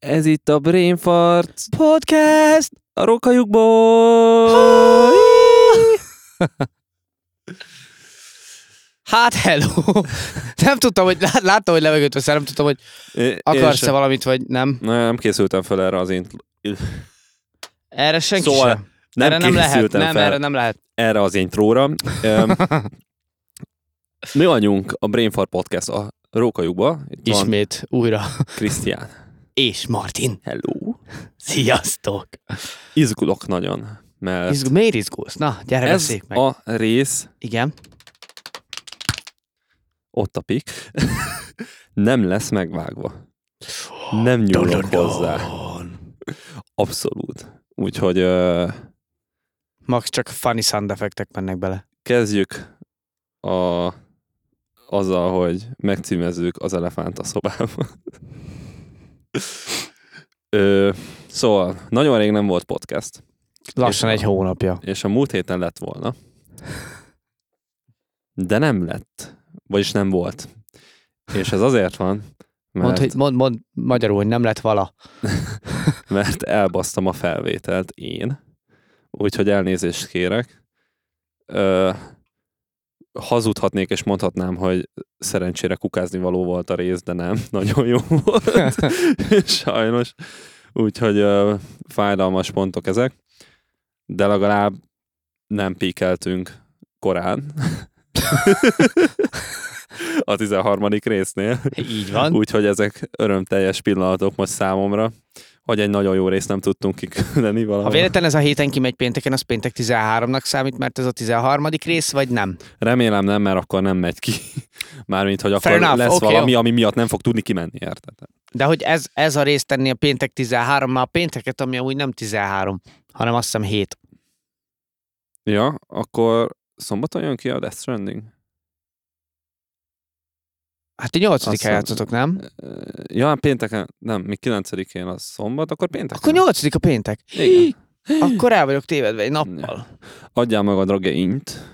Ez itt a Brainfart Podcast a rokajukból. Hát hello! Nem tudtam, hogy lát- láttam, hogy levegőt veszel, nem tudtam, hogy akarsz-e valamit, vagy nem. Nem készültem fel erre az én... Erre senki Szóval sem. Nem erre nem lehet, készültem nem, fel erre nem lehet. erre az intróra. Mi vagyunk a Brainfart Podcast a rókajukba. Itt Ismét, újra. Krisztián. És Martin. Hello. Sziasztok! Izgulok nagyon, mert Izg- miért izgulsz? Na, gyere, ez meg. a rész, Igen. ott a pik, nem lesz megvágva. Nem nyúlok hozzá. Abszolút. Úgyhogy ö, Max csak funny sound effektek mennek bele. kezdjük a, azzal, hogy megcímezzük az elefánt a szobában. Ö, szóval, nagyon rég nem volt podcast, Lassan És egy a- hónapja. és a múlt héten lett volna. De nem lett. Vagyis nem volt. És ez azért van, mert, Mondd, hogy, mond, mond magyarul, hogy nem lett vala. mert elbasztam a felvételt én. Úgyhogy elnézést kérek. Ö, hazudhatnék és mondhatnám, hogy szerencsére kukázni való volt a rész, de nem. Nagyon jó volt. Sajnos. Úgyhogy ö, fájdalmas pontok ezek. De legalább nem píkeltünk korán. a 13. résznél. Így van. Úgyhogy ezek örömteljes pillanatok most számomra, hogy egy nagyon jó részt nem tudtunk kiküldeni Ha valahol. véletlen ez a héten kimegy pénteken, az péntek 13-nak számít, mert ez a 13. rész, vagy nem? Remélem nem, mert akkor nem megy ki. Mármint, hogy akkor enough, lesz okay, valami, ami miatt nem fog tudni kimenni, érted? De hogy ez, ez a rész tenni a péntek 13, már a pénteket, ami amúgy nem 13, hanem azt hiszem 7. Ja, akkor szombaton jön ki a Death Stranding? Hát ti 8 Azt hiszem- játszotok, nem? Ja, pénteken, nem, mi 9-én az szombat, akkor pénteken. Akkor 8 a péntek. Igen. Akkor el vagyok tévedve egy nappal. Adjál magadra int,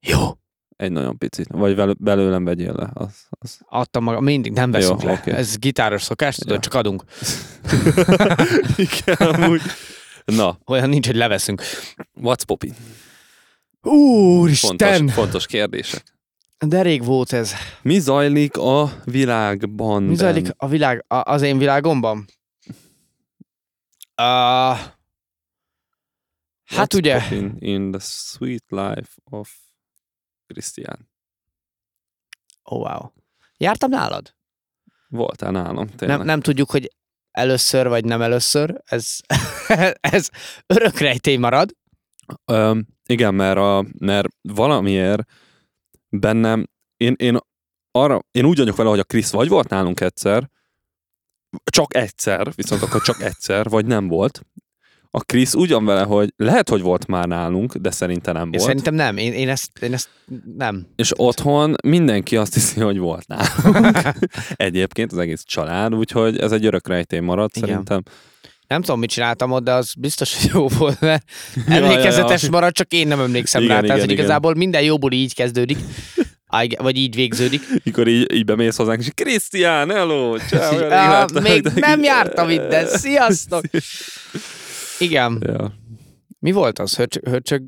Jó. egy nagyon picit, vagy vel- belőlem vegyél le. Az, az. Adtam magam, mindig nem veszünk Jó, le. oké. Ez gitáros szokás, tudod, Ja. csak adunk. Igen, amúgy. Na, Olyan nincs, hogy leveszünk. what's poppin? Úristen! Fontos, fontos kérdések. De rég volt ez. Mi zajlik a világban? Mi zajlik a világ, a, az én világomban? Uh, hát What's ugye, in the sweet life of Christian. oh wow. Jártam nálad? Voltál nálam, tényleg. Nem, nem tudjuk, hogy először vagy nem először. Ez, ez örök rejtély marad. Öm, igen, mert, a, mert valamiért bennem, én, én, arra, én úgy vagyok vele, hogy a Krisz vagy volt nálunk egyszer, csak egyszer, viszont akkor csak egyszer, vagy nem volt. A Krisz úgy van vele, hogy lehet, hogy volt már nálunk, de szerintem nem Én volt. szerintem nem. Én, én, ezt, én ezt nem. És otthon mindenki azt hiszi, hogy volt nálunk. Egyébként az egész család, úgyhogy ez egy örök rejtély maradt Igen. szerintem. Nem tudom, mit csináltam ott, de az biztos, hogy jó volt, mert ja, emlékezetes ja. marad, csak én nem emlékszem Igen, rá. Tehát, igen, igazából minden jóból így kezdődik, vagy így végződik. Mikor így, így bemész hozzánk, és Krisztián, hello, rég Ah, láttalak, még de- nem jártam itt, de sziasztok! Igen. Ja. Mi volt az? Hörcsög, hörcsög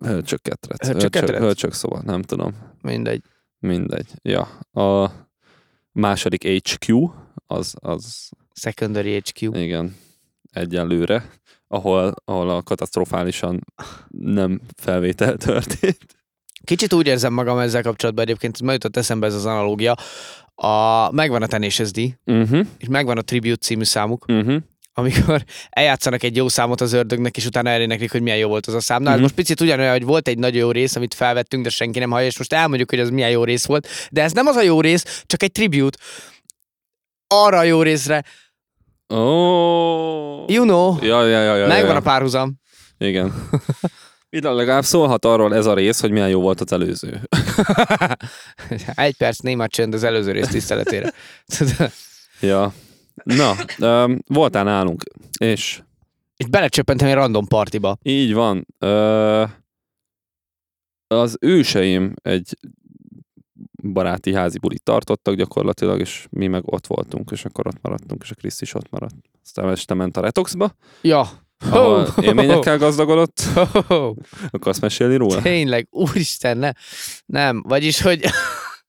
Hölcsök ketrec. Hölcsök, ketrec? hölcsök szóval, nem tudom. mindegy. Mindegy. Ja. A második HQ, az, az Secondary HQ. igen, egyenlőre, ahol, ahol a katasztrofálisan nem felvétel történt. Kicsit úgy érzem magam ezzel kapcsolatban egyébként, ma jutott eszembe ez az analógia. A, megvan a Tenacious Uh-huh, és megvan a Tribute című számuk, uh-huh. amikor eljátszanak egy jó számot az ördögnek, és utána eléneklik, hogy milyen jó volt az a szám. Na, Mhm. uh-huh. most picit ugyanolyan, hogy volt egy nagyon jó rész, amit felvettünk, de senki nem hallja, és most elmondjuk, hogy az milyen jó rész volt. De ez nem az a jó rész, csak egy tribute arra a jó részre. Oh. You know, Ja, ja, ja, ja, megvan ja. a párhuzam. Igen. Ide legalább szólhat arról ez a rész, hogy milyen jó volt az előző. egy perc néma csönd az előző rész tiszteletére. Ja. Na, um, voltál nálunk, és És belecsöppentem egy random partiba. így van. Ö, az őseim egy baráti házi bulit tartottak gyakorlatilag, és mi meg ott voltunk, és akkor ott maradtunk, és a Krisz is ott maradt. Aztán este ment a Retoxba, Ja. ahol Ho! élményekkel gazdagodott. Ho! Akarsz mesélni róla? Tényleg, úristen, ne. Nem, vagyis, hogy...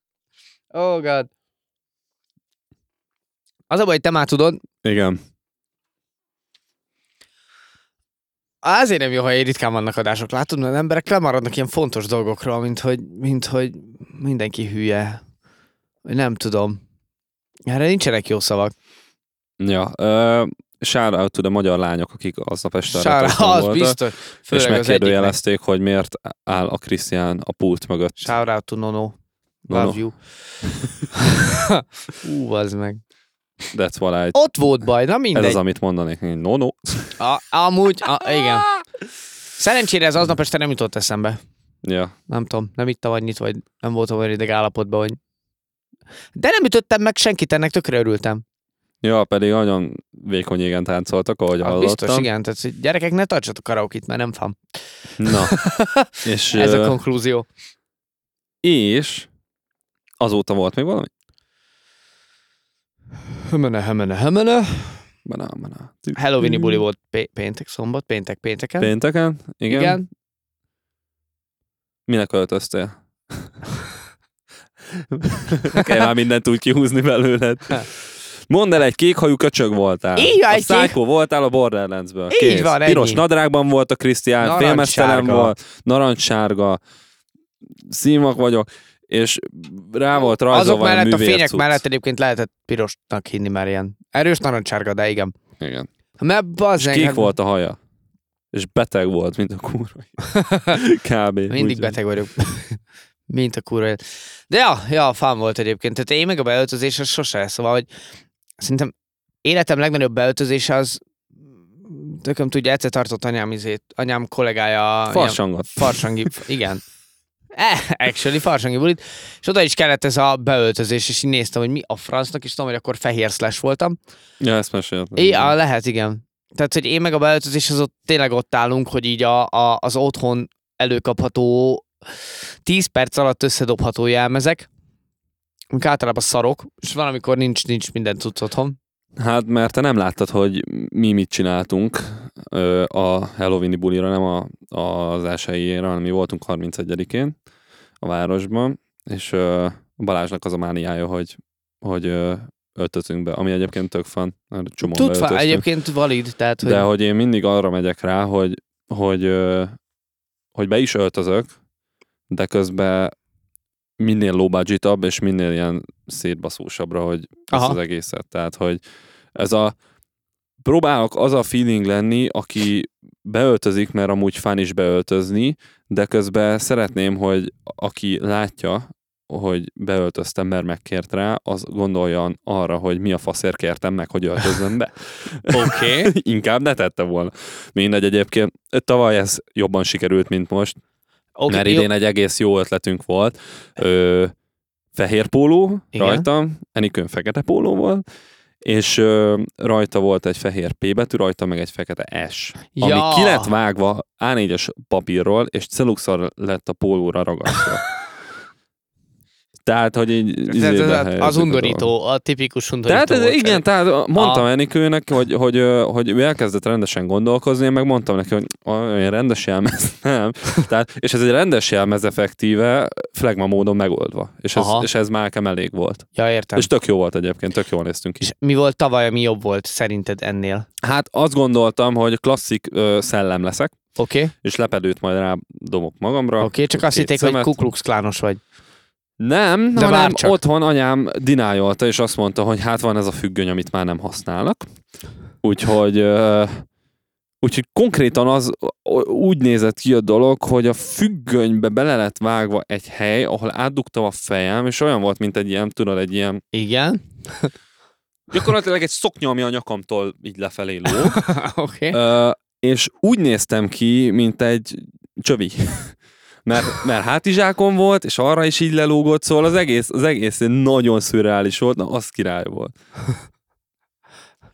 oh god. Az a baj, hogy te már tudod, Igen. Azért nem jó, ha ritkán vannak adások, látod, mert emberek lemaradnak ilyen fontos dolgokról, mint hogy, mint hogy mindenki hülye. Nem tudom. Erre nincsenek jó szavak. Ja, uh, shout out to the magyar lányok, akik aznap este Sára, Retoxon az voltak, biztos. és Főleg egyiknek. megkérdőjelezték, hogy miért áll a Krisztián a pult mögött. Shout out to Nono. No, Love no, you. Ú, az meg. That's what I... Ott volt baj, na Ez mindegy. az, amit mondanék. No, no. A, amúgy, a, igen. Szerencsére ez aznap este nem jutott eszembe. Ja. Nem tudom, nem ittam annyit, vagy nem voltam olyan ideg állapotban, hogy... De nem ütöttem meg senkit, ennek tökre örültem. ja, pedig nagyon vékony égen táncoltak, ahogy Az hallottam. biztos, igen. Tehát, gyerekek, ne tartsatok karaokit, mert nem fam. Na, és, Ez a konklúzió. és azóta volt még valami? Hömene, hömene, hömene. Bana, bana. Halloweeni buli volt pé- péntek, szombat, péntek, pénteken. Pénteken? Igen. igen. Minek öltöztél? Kell már mindent úgy kihúzni belőled. Mondd el, egy kékhajú köcsög voltál. Így van, a egy kék- Psycho voltál a Borderlandsből. Így Kész. van, Piros ennyi. nadrágban volt a Krisztián, félmeztelen volt, narancssárga, szímak vagyok, és rá volt rajzolva Azok mellett, a művércucc. fények mellett egyébként lehetett pirosnak hinni már ilyen. Erős narancsárga, de igen. Igen. Mert És bazzeg, kék hát volt a haja. És beteg volt, mint a kurva. Kb. mindig Úgy- beteg vagyok. Mint a kurva. De ja, ja, fán volt egyébként. Tehát én meg a beöltözés az sose. Szóval, hogy szerintem életem legnagyobb beöltözése az tököm tudja, egyszer tartott anyám izét, anyám kollégája. ilyen Farsangat. Farsangi, igen. Eh, actually, farsangi bulit. És oda is kellett ez a beöltözés, és így néztem, hogy mi a francnak, és tudom, hogy akkor fehér slash voltam. Ja, ezt meséltem. É, a, lehet, igen. Tehát, hogy én meg a beöltözés, az ott tényleg ott állunk, hogy így a, a, az otthon előkapható 10 perc alatt összedobható jelmezek, amik általában szarok, és van, amikor nincs, nincs minden tudsz otthon. Hát, mert te nem láttad, hogy mi mit csináltunk ö, a Halloween bulira, nem a, az elsőjére, hanem mi voltunk 31-én a városban, és ö, Balázsnak az a mániája, hogy, hogy ö, öltözünk be, ami egyébként tök fan, csomóan Tudva, egyébként valid, tehát, hogy De hogy én mindig arra megyek rá, hogy, hogy, ö, hogy be is öltözök, de közben minél low budgetabb, és minél ilyen szétbaszósabbra, hogy ez Aha. az egészet. Tehát, hogy ez a próbálok az a feeling lenni, aki beöltözik, mert amúgy fán is beöltözni, de közben szeretném, hogy aki látja, hogy beöltöztem, mert megkért rá, az gondoljon arra, hogy mi a faszért kértem meg, hogy öltözzön be. Oké. Okay. Inkább ne tette volna. Mindegy egyébként. Tavaly ez jobban sikerült, mint most, Okay, mert idén egy egész jó ötletünk volt. Ö, fehér póló Igen. rajtam, Enikőn fekete póló volt, és ö, rajta volt egy fehér P betű, rajta meg egy fekete S. Ami Ja. ki lett vágva A4-es papírról, és celuxor lett a pólóra ragasztva. Tehát, hogy így ez a- helyezzük az undorító, a tipikus undorító. tehát ez, igen, tehát mondtam A- Enikőnek, hogy, hogy, hogy ő elkezdett rendesen gondolkozni, én meg mondtam neki, hogy olyan rendes jelmez, nem. Tehát, és ez egy rendes jelmez effektíve, flagma módon megoldva. És ez, Aha. és ez már nekem elég volt. Ja, értem. És tök jó volt egyébként, tök jól néztünk ki. És mi volt tavaly, ami jobb volt szerinted ennél? Hát azt gondoltam, hogy klasszik ö, szellem leszek, Oké, okay. és lepedőt majd rá dobok magamra. oké, okay, csak azt hitték, hogy szemet. Ku Klux Klános vagy. Nem, De hanem bárcsak. otthon anyám dinájolta, és azt mondta, hogy hát van ez a függöny, amit már nem használnak. Úgyhogy, ö, úgyhogy konkrétan az úgy nézett ki a dolog, hogy a függönybe bele lett vágva egy hely, ahol átdugtam a fejem, és olyan volt, mint egy ilyen, tudod, egy ilyen, Igen. gyakorlatilag egy szoknya, ami a nyakamtól így lefelé lóg. Okay. Ö, és úgy néztem ki, mint egy csövi. Mert, mert hátizsákom volt, és arra is így lelógott, szóval az egész, az egész nagyon szürreális volt, na az király volt.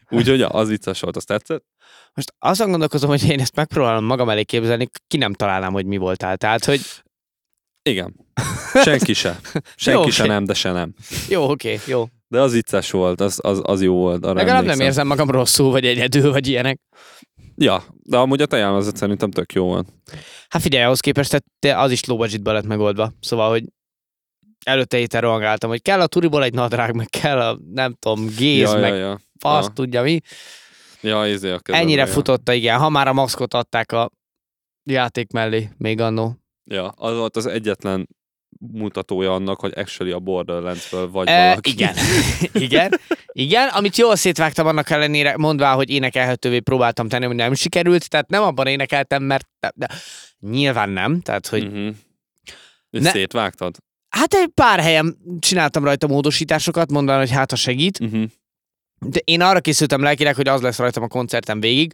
Úgyhogy az vicces volt, azt tetszett? Most azon gondolkozom, hogy én ezt megpróbálom magam elé képzelni, ki nem találnám, hogy mi voltál. Tehát, hogy Igen. Senki se. Senki Jó, se oké. nem, de se nem. Jó, oké, jó. De az vicces volt, az, az, az jó volt. Arra Legalább nem emlékszem. érzem magam rosszul, vagy egyedül, vagy ilyenek. Ja, de amúgy a tejámazat szerintem tök jó volt. Hát figyelj, ahhoz képest te- az is low budgetben lett megoldva. Szóval, hogy előtte héten rohangáltam, hogy kell a turiból egy nadrág, meg kell a, nem tudom, géz, ja, meg ja, ja. fasz, ja. tudja mi. Ja, izé a kezedbe, Ennyire ja. futotta, igen. Ha már a maszkot adták a játék mellé, még annó. Ja, az volt az egyetlen mutatója annak, hogy actually a Borderlands-ből vagy E, valaki. igen. igen. Igen, amit jól szétvágtam annak ellenére, mondvá, hogy énekelhetővé próbáltam tenni, hogy nem sikerült, tehát nem abban énekeltem, mert de, de, nyilván nem, tehát hogy Uh-huh. Ne- szétvágtad? hát egy pár helyen csináltam rajta módosításokat, mondván, hogy hát ha segít, Uh-huh. de én arra készültem lelkileg, hogy az lesz rajtam a koncerten végig,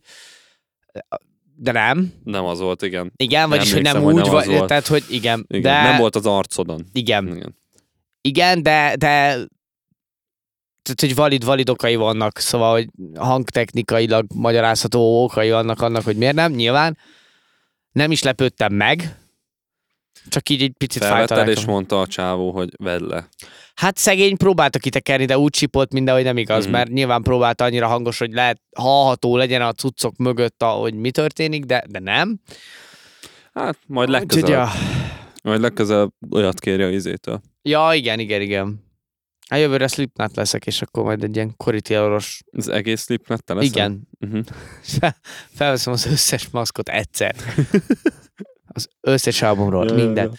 de nem. Nem az volt, igen. Igen, vagyis, hogy nem hogy úgy, nem vagy, volt. tehát, hogy igen. igen. De, Nem volt az arcodon. Igen, Igen. igen, de, de tehát, hogy valid, valid okai vannak, szóval, hogy hangtechnikailag magyarázható okai vannak annak, hogy miért nem, nyilván. Nem is lepődtem meg, csak így egy picit Felvetted és mondta a csávó, hogy vedd le. Hát szegény próbálta kitekerni, de úgy csipolt minden, hogy nem igaz, Mhm. mert nyilván próbálta annyira hangos, hogy lehet hallható legyen a cuccok mögött, hogy mi történik, de, de nem. Hát majd legközelebb, ja. majd legközelebb olyat kérje a izétől. ja, igen, igen, igen. A jövőre Slipknot leszek, és akkor majd egy ilyen koritialos... Az egész slipnet lesz? Igen. Uh-huh. Felveszem az összes maszkot egyszer. Az összes albumról, minden.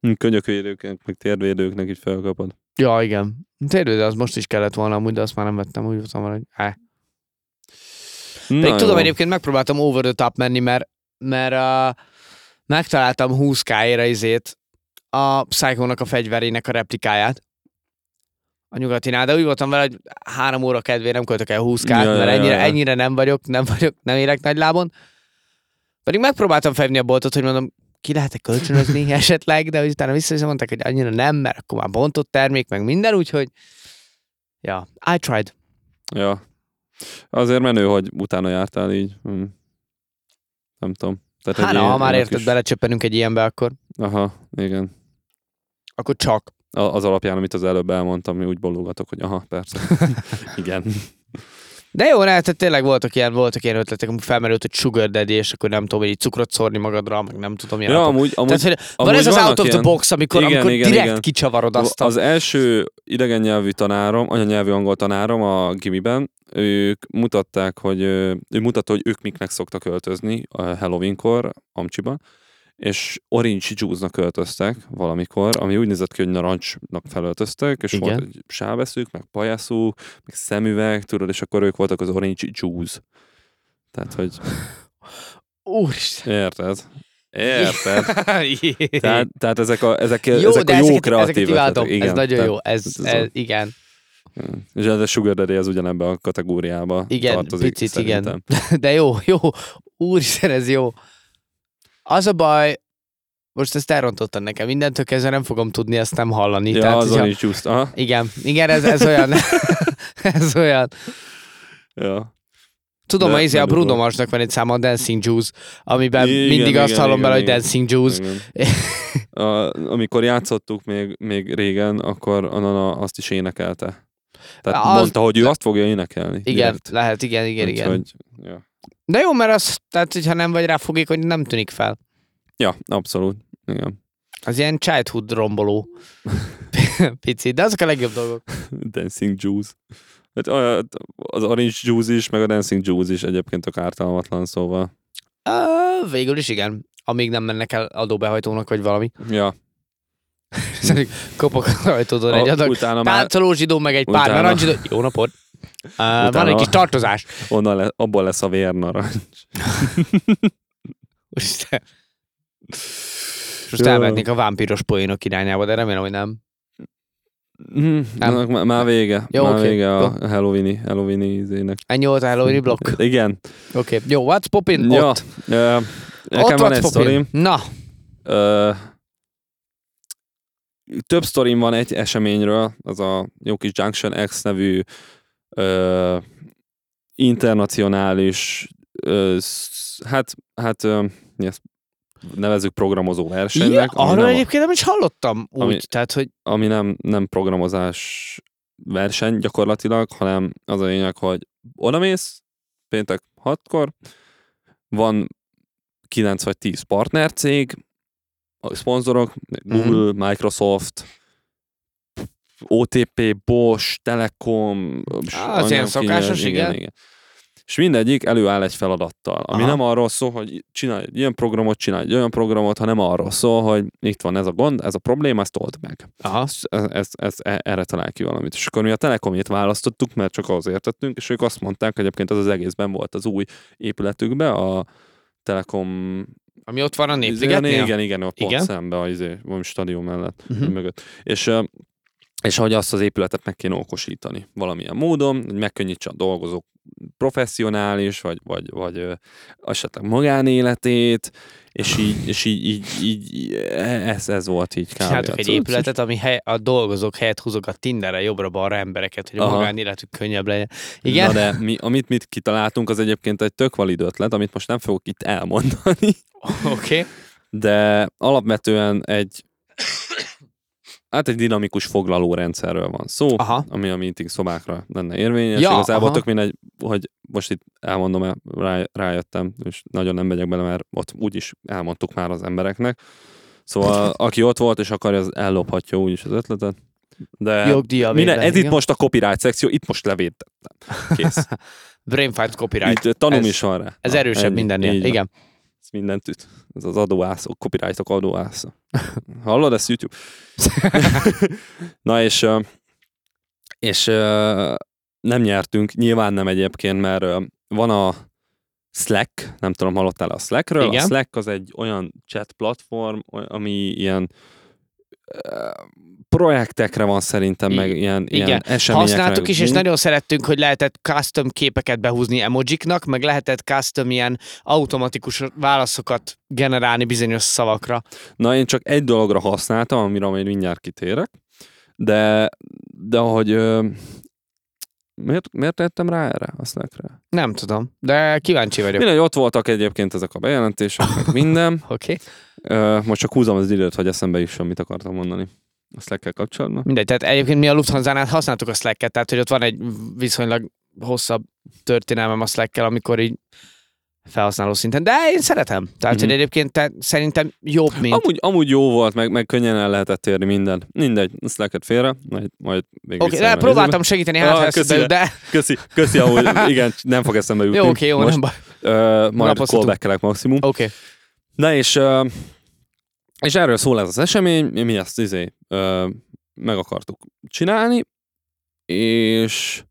Ja. Könyökvédőknek, meg térvédőknek így felkapod. Ja, igen. De az most is kellett volna amúgy, de azt már nem vettem, úgy voltam, hogy. Na Pedig tudom, egyébként megpróbáltam over the top menni, mert, mert uh, megtaláltam 20k-ére izét a Psycho-nak a fegyverének a replikáját a nyugatinál, de úgy voltam vele, hogy három óra kedvé nem költök el 20 k Ja, ja, mert ja, ennyire, ja. ennyire nem vagyok, nem vagyok, nem élek nagy lábon. Pedig megpróbáltam felvenni a boltot, hogy mondom, ki lehet-e kölcsönözni esetleg, de utána vissza mondták, hogy annyira nem, mert akkor már bontott termék, meg minden, úgyhogy ja, I tried. Ja. Azért menő, hogy utána jártál így. Hm. Nem tudom. Tehát Hát egy na, ilyen- ha már érted, kis- belecsöppenünk egy ilyenbe, akkor, Aha, igen. akkor csak. A- Az alapján, amit az előbb elmondtam, mi úgy bologatok, hogy aha, persze. igen. De jó, ne, tehát tényleg voltak ilyen, voltak ilyen ötletek, amik felmerült, hogy sugar daddy, és akkor nem tudom, hogy így cukrot szórni magadra, meg nem tudom, milyen Ja, napok. amúgy, amúgy Tehát, hogy van amúgy ez az out of the ilyen- box, amikor, Igen, amikor igen, direkt igen. kicsavarod azt. Az első idegen nyelvű tanárom, anyanyelvű angol tanárom a gimiben, ők mutatták, hogy ő mutatta, hogy ők miknek szoktak költözni a Halloweenkor Amcsiba, és Orange Juice-nak költöztek valamikor, ami úgy nézett ki, hogy narancsnak felöltöztek, és Igen. volt egy sáveszük, meg pajaszú, meg szemüveg, tudod, és akkor ők voltak az Orange Juice. Tehát, hogy Úristen. érted? Érted? Tehát, tehát ezek a, ezek, jó, ezek a jó ezeket, kreatív ezeket ötletek. ez nagyon tehát- jó, ez, ez ez, a- igen, És ez a Sugar Daddy az ugyanebben a kategóriába igen, tartozik, picit, szerintem. igen. De jó, jó, úristen, ez jó. Az a baj, most ezt elrontottad nekem, mindentől kezdve nem fogom tudni ezt nem hallani. Ja, Tehát, az hogyha- Orange Juice. Aha. Igen, igen, ez, ez olyan, ez olyan. Ja. Tudom, De hogy izé a Bruno. Marsnak van egy száma a Dancing Juice, amiben Igen, mindig igen, azt hallom igen, bele, hogy igen. Dancing Juice. A, amikor játszottuk még, még régen, akkor a Nana azt is énekelte. Tehát Az- mondta, hogy ő azt fogja énekelni. Igen, direkt. lehet, igen, igen, igen. Úgyhogy, ja. De jó, mert az, tehát hogyha nem vagy rá fogékony, nem tűnik fel. ja, abszolút. Igen. Az ilyen childhood romboló. Picit, de azok a legjobb dolgok. Dancing Juice. Hát olyan- az Orange Juice is, meg a Dancing Juice is egyébként tök ártalmatlan, szóval. Uh, végül is igen. Amíg nem mennek el adóbehajtónak, vagy valami. Ja. Kopok a ajtódon egy A, adag utána már táncoló zsidó, meg egy pár Utána- narancsidó. Jó napot! Uh, van Utána- egy kis tartozás. onnan le, abból lesz a vérnarancs. Úristen. Most Jó. elmennék a vámpíros poénok irányába, de remélem, hogy nem. Mm, Nem. már, már vége. Jó, már oké, vége a. Halloweeni, Halloweeni izének. Ennyi volt a Halloween blokk? Igen. Oké, okay. jó, what's poppin? Ja, Ott. ö, nekem Ott van egy sztorim. Na, Ö, több sztorim van egy eseményről, az a jó kis Junction X nevű ö, internacionális ö, hát, hát ö, mi ez? nevezük programozó versenynek. Ja, arról nem egyébként nem is hallottam úgy, Ami- tehát, hogy ami nem, nem programozás verseny gyakorlatilag, hanem az a lényeg, hogy odamész péntek 6-kor, van 9 vagy 10 partnercég, a szponzorok, Google, Microsoft, OTP, Bosch, Telekom, Á, az ilyen szokásos, igen, igen. igen. És mindegyik előáll egy feladattal, ami Aha. nem arról szól, hogy csinálj egy ilyen programot, csinálj egy olyan programot, hanem arról szól, hogy itt van ez a gond, ez a probléma, ezt old meg. aha, Ez, ez, ez, e- erre talál ki valamit. És akkor mi a Telekomét választottuk, mert csak ahhoz értettünk, és ők azt mondták, hogy egyébként az az egészben volt az új épületükbe, a Telekom... ami ott van a Népszigetnél? Igen, igen, ott pont Igen. szembe a izé, valami stadion mellett Mhm. mögött. És, és hogy azt az épületet meg kéne okosítani valamilyen módon, hogy megkönnyítse a dolgozók professzionális, vagy, vagy, vagy esetleg magánéletét, és így, és így, így, így ez, ez volt így kb. Csináltak a egy épületet, ami hely, a dolgozók helyett húzogat Tinderre jobbra-balra embereket, hogy a Aha. magánéletük könnyebb legyen. Igen? Na de mi, amit mit kitaláltunk, az egyébként egy tök valid ötlet, amit most nem fogok itt elmondani, Oké. Okay. de alapvetően egy hát egy dinamikus foglalórendszerről van szó, Aha. ami a meeting szobákra lenne érvényes. Ja, Igazából aha. tök mindegy, hogy most itt elmondom, el, rá, rájöttem, és nagyon nem megyek bele, mert ott úgyis elmondtuk már az embereknek. Szóval aki ott volt és akarja, az ellophatja úgyis az ötletet. De Jogdíja minden, ez itt most a copyright szekció, itt most levédtem. Kész. Brainfight copyright. Itt tanúm Ez- is van rá. Ez Na, erősebb mindennél. Igen. Ez mindent üt. Ez az adóászok, copyrightok adóásza. Hallod ezt YouTube? Na és, és nem nyertünk, nyilván nem egyébként, mert van a Slack, nem tudom, hallottál a Slackről? Igen. A Slack az egy olyan chat platform, ami ilyen projektekre van szerintem, meg ilyen, Igen. ilyen eseményekre. Használtuk is, és Mind- nagyon szerettünk, hogy lehetett custom képeket behúzni emojiknak, meg lehetett custom ilyen automatikus válaszokat generálni bizonyos szavakra. Na, én csak egy dologra használtam, amire majd mindjárt kitérek, de, de hogy ö, miért, miért tettem rá erre a Slackre? Nem tudom, de kíváncsi vagyok. Mindegy, ott voltak egyébként ezek a bejelentések, meg minden. Oké. Okay. Ö, most csak húzom az időt, hogy eszembe is, mit akartam mondani a slack kapcsolatban. Mindegy, tehát egyébként mi a Lufthansa-nál használtuk a Slack-et, tehát hogy ott van egy viszonylag hosszabb történelmem a slack amikor így felhasználó szinten, de én szeretem. Tehát, Mhm. hogy egyébként te, szerintem jobb, mint... Amúgy, amúgy jó volt, meg, meg könnyen el lehetett érni minden. Mindegy, a Slacket félre, majd, majd még Oké, okay, de próbáltam segíteni, hát Ah, köszi. de Köszi, köszi, amúgy, igen, nem fog eszembe jutni. jó, oké, jó, Most, nem baj. ö, majd callbackelek maximum. Oké. Okay. Na és, ö, és erről szól ez az esemény, mi ezt izé, ö, meg akartuk csinálni, és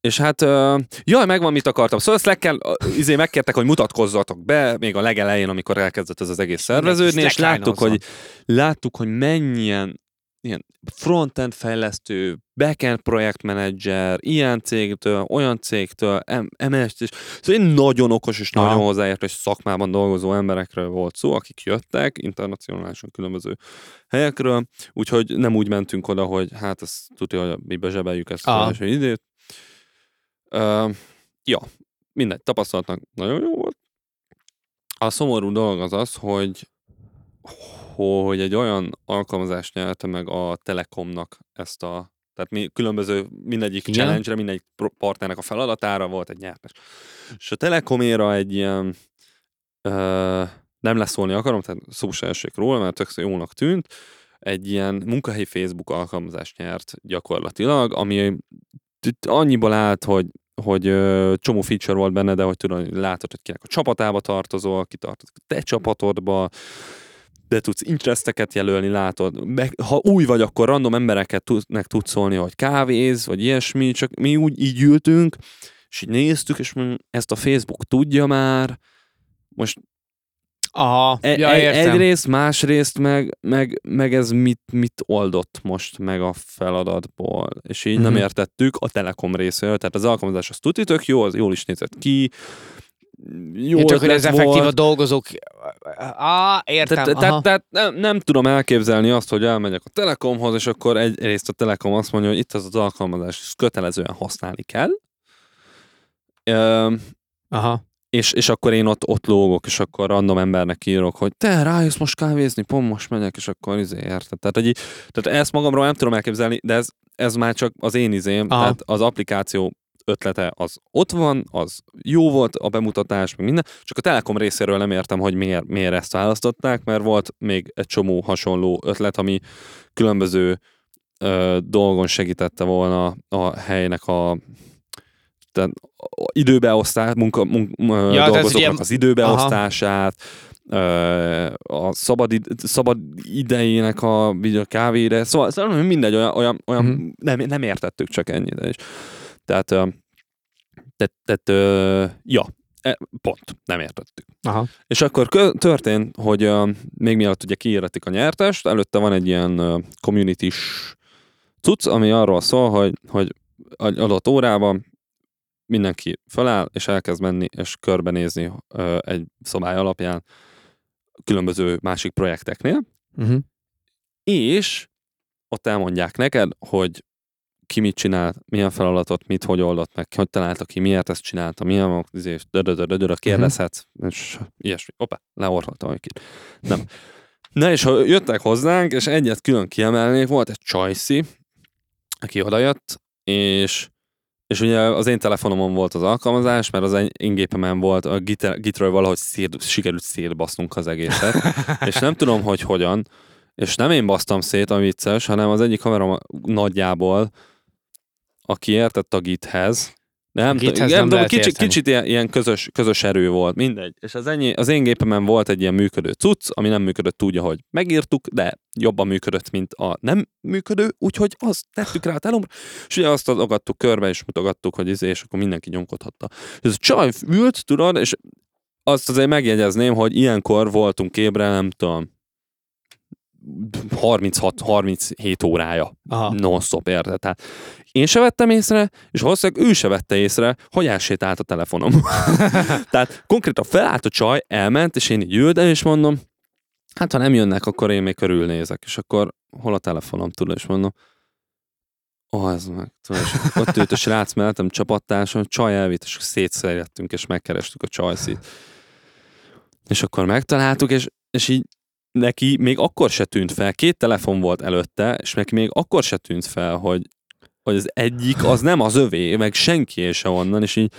és hát, ö, jaj, megvan, mit akartam. Szóval ezt kell, izé megkértek, hogy mutatkozzatok be, még a legelején, amikor elkezdett ez az egész szerveződni, és láttuk, hogy láttuk, hogy mennyien ilyen frontend fejlesztő, backend projektmenedzser, ilyen cégtől, olyan cégtől, MS, és szóval egy nagyon okos és Aha. nagyon hozzáértő és szakmában dolgozó emberekről volt szó, akik jöttek internacionálisan különböző helyekről, úgyhogy nem úgy mentünk oda, hogy hát ezt tudja, hogy mi bezsebeljük ezt Aha. az első időt. Uh, ja, mindegy, tapasztalatnak nagyon jó volt. A szomorú dolog az az, hogy hogy egy olyan alkalmazást nyerte meg a Telekomnak ezt a tehát mi különböző, mindegyik Igen. challenge-re, mindegyik partnernek a feladatára volt egy nyertes. És a Telekoméra egy ilyen ö, nem leszólni akarom, tehát szó se esik róla, mert tök jónak tűnt, egy ilyen munkahelyi Facebook alkalmazást nyert gyakorlatilag, ami annyiból állt, hogy hogy ö, csomó feature volt benne, de hogy tudod, látod, hogy kinek a csapatába tartozol, ki tartozik a te csapatodba, de tudsz interesteket jelölni, látod. Meg, ha új vagy, akkor random embereket tudnek tudsz szólni, hogy kávéz, vagy ilyesmi, csak mi úgy így ültünk, és így néztük, és ezt a Facebook tudja már, most Aha, e- ja, e- értem. egyrészt, másrészt meg, meg, meg ez mit, mit oldott most meg a feladatból, és így nem Mhm. értettük a Telekom részéről, tehát az alkalmazás az tuti tök jó, az jól is nézett ki, jó Jó, csak hogy ez effektív a dolgozók... Á, értem. Tehát, tehát, tehát nem, nem tudom elképzelni azt, hogy elmegyek a Telekomhoz, és akkor egyrészt a Telekom azt mondja, hogy itt az az alkalmazás, ezt kötelezően használni kell. Ö, Aha. és, és akkor én ott, ott lógok, és akkor random embernek írok, hogy te rájössz most kávézni, pont most megyek, és akkor izé érted. Tehát, hogy tehát ezt magamról nem tudom elképzelni, de ez, ez már csak az én izém, Aha. tehát az applikáció ötlete az ott van, az jó volt a bemutatás, meg minden, csak a Telekom részéről nem értem, hogy miért, miért ezt választották, mert volt még egy csomó hasonló ötlet, ami különböző ö, dolgon segítette volna a helynek a tehát időbeosztás, munka, munka ja, dolgozóknak ilyen- az időbeosztását, ö, a szabad, id- szabad idejének a, a kávéide, szóval, szóval mindegy, olyan, olyan, olyan uh-huh. nem, nem értettük csak ennyit. És, tehát, tehát, tehát ja, e, pont, nem értettük. Aha. És akkor történt, hogy még mielőtt ugye kiíratik a nyertest, előtte van egy ilyen community cucc, ami arról szól, hogy, hogy adott órában mindenki feláll, és elkezd menni, és körbenézni egy szabály alapján különböző másik projekteknél, Uh-huh. és ott elmondják neked, hogy ki mit csinált, milyen feladatot, mit, hogy oldott meg, hogy találta ki, miért ezt csinálta, milyen izé, dödödödödödö, kérdezhetsz, és ilyesmi. Hoppá, leorholtam egy kit. Nem. Na és ha jöttek hozzánk, és egyet külön kiemelnék, volt egy Csajci, aki odajött, és és ugye az én telefonomon volt az alkalmazás, mert az én gépemen volt, a git- gitről valahogy szél, sikerült szétbasznunk az egészet, és nem tudom, hogy hogyan, és nem én basztam szét, a vicces, hanem az egyik haverom nagyjából, aki értett a githez, de nem, Githez nem nem lehet kicsit, érteni. kicsit ilyen, ilyen közös, közös erő volt, mindegy. És az, ennyi, az én gépemen volt egy ilyen működő cucc, ami nem működött úgy, ahogy megírtuk, de jobban működött, mint a nem működő, úgyhogy azt tettük rá a telomra, és ugye azt adogattuk körbe, és mutogattuk, hogy izé, és akkor mindenki nyomkodhatta. És ez a csaj ült, tudod, és azt azért megjegyezném, hogy ilyenkor voltunk ébre, nem tudom, 36-37 órája Aha. non-stop, érted? Tehát én se vettem észre, és valószínűleg ő se vette észre, hogy elsétált a telefonom. Tehát konkrétan felállt a csaj, elment, és én így ültem, és mondom, hát ha nem jönnek, akkor én még körülnézek, és akkor hol a telefonom, tudod, és mondom, ez meg, tudod, ott ült a srác mellettem csapattársan, csaj elvitt, és szétszerjettünk, és megkerestük a csajszit. És akkor megtaláltuk, és, és így neki még akkor se tűnt fel, két telefon volt előtte, és neki még akkor se tűnt fel, hogy, hogy az egyik az nem az övé, meg senki se onnan, és így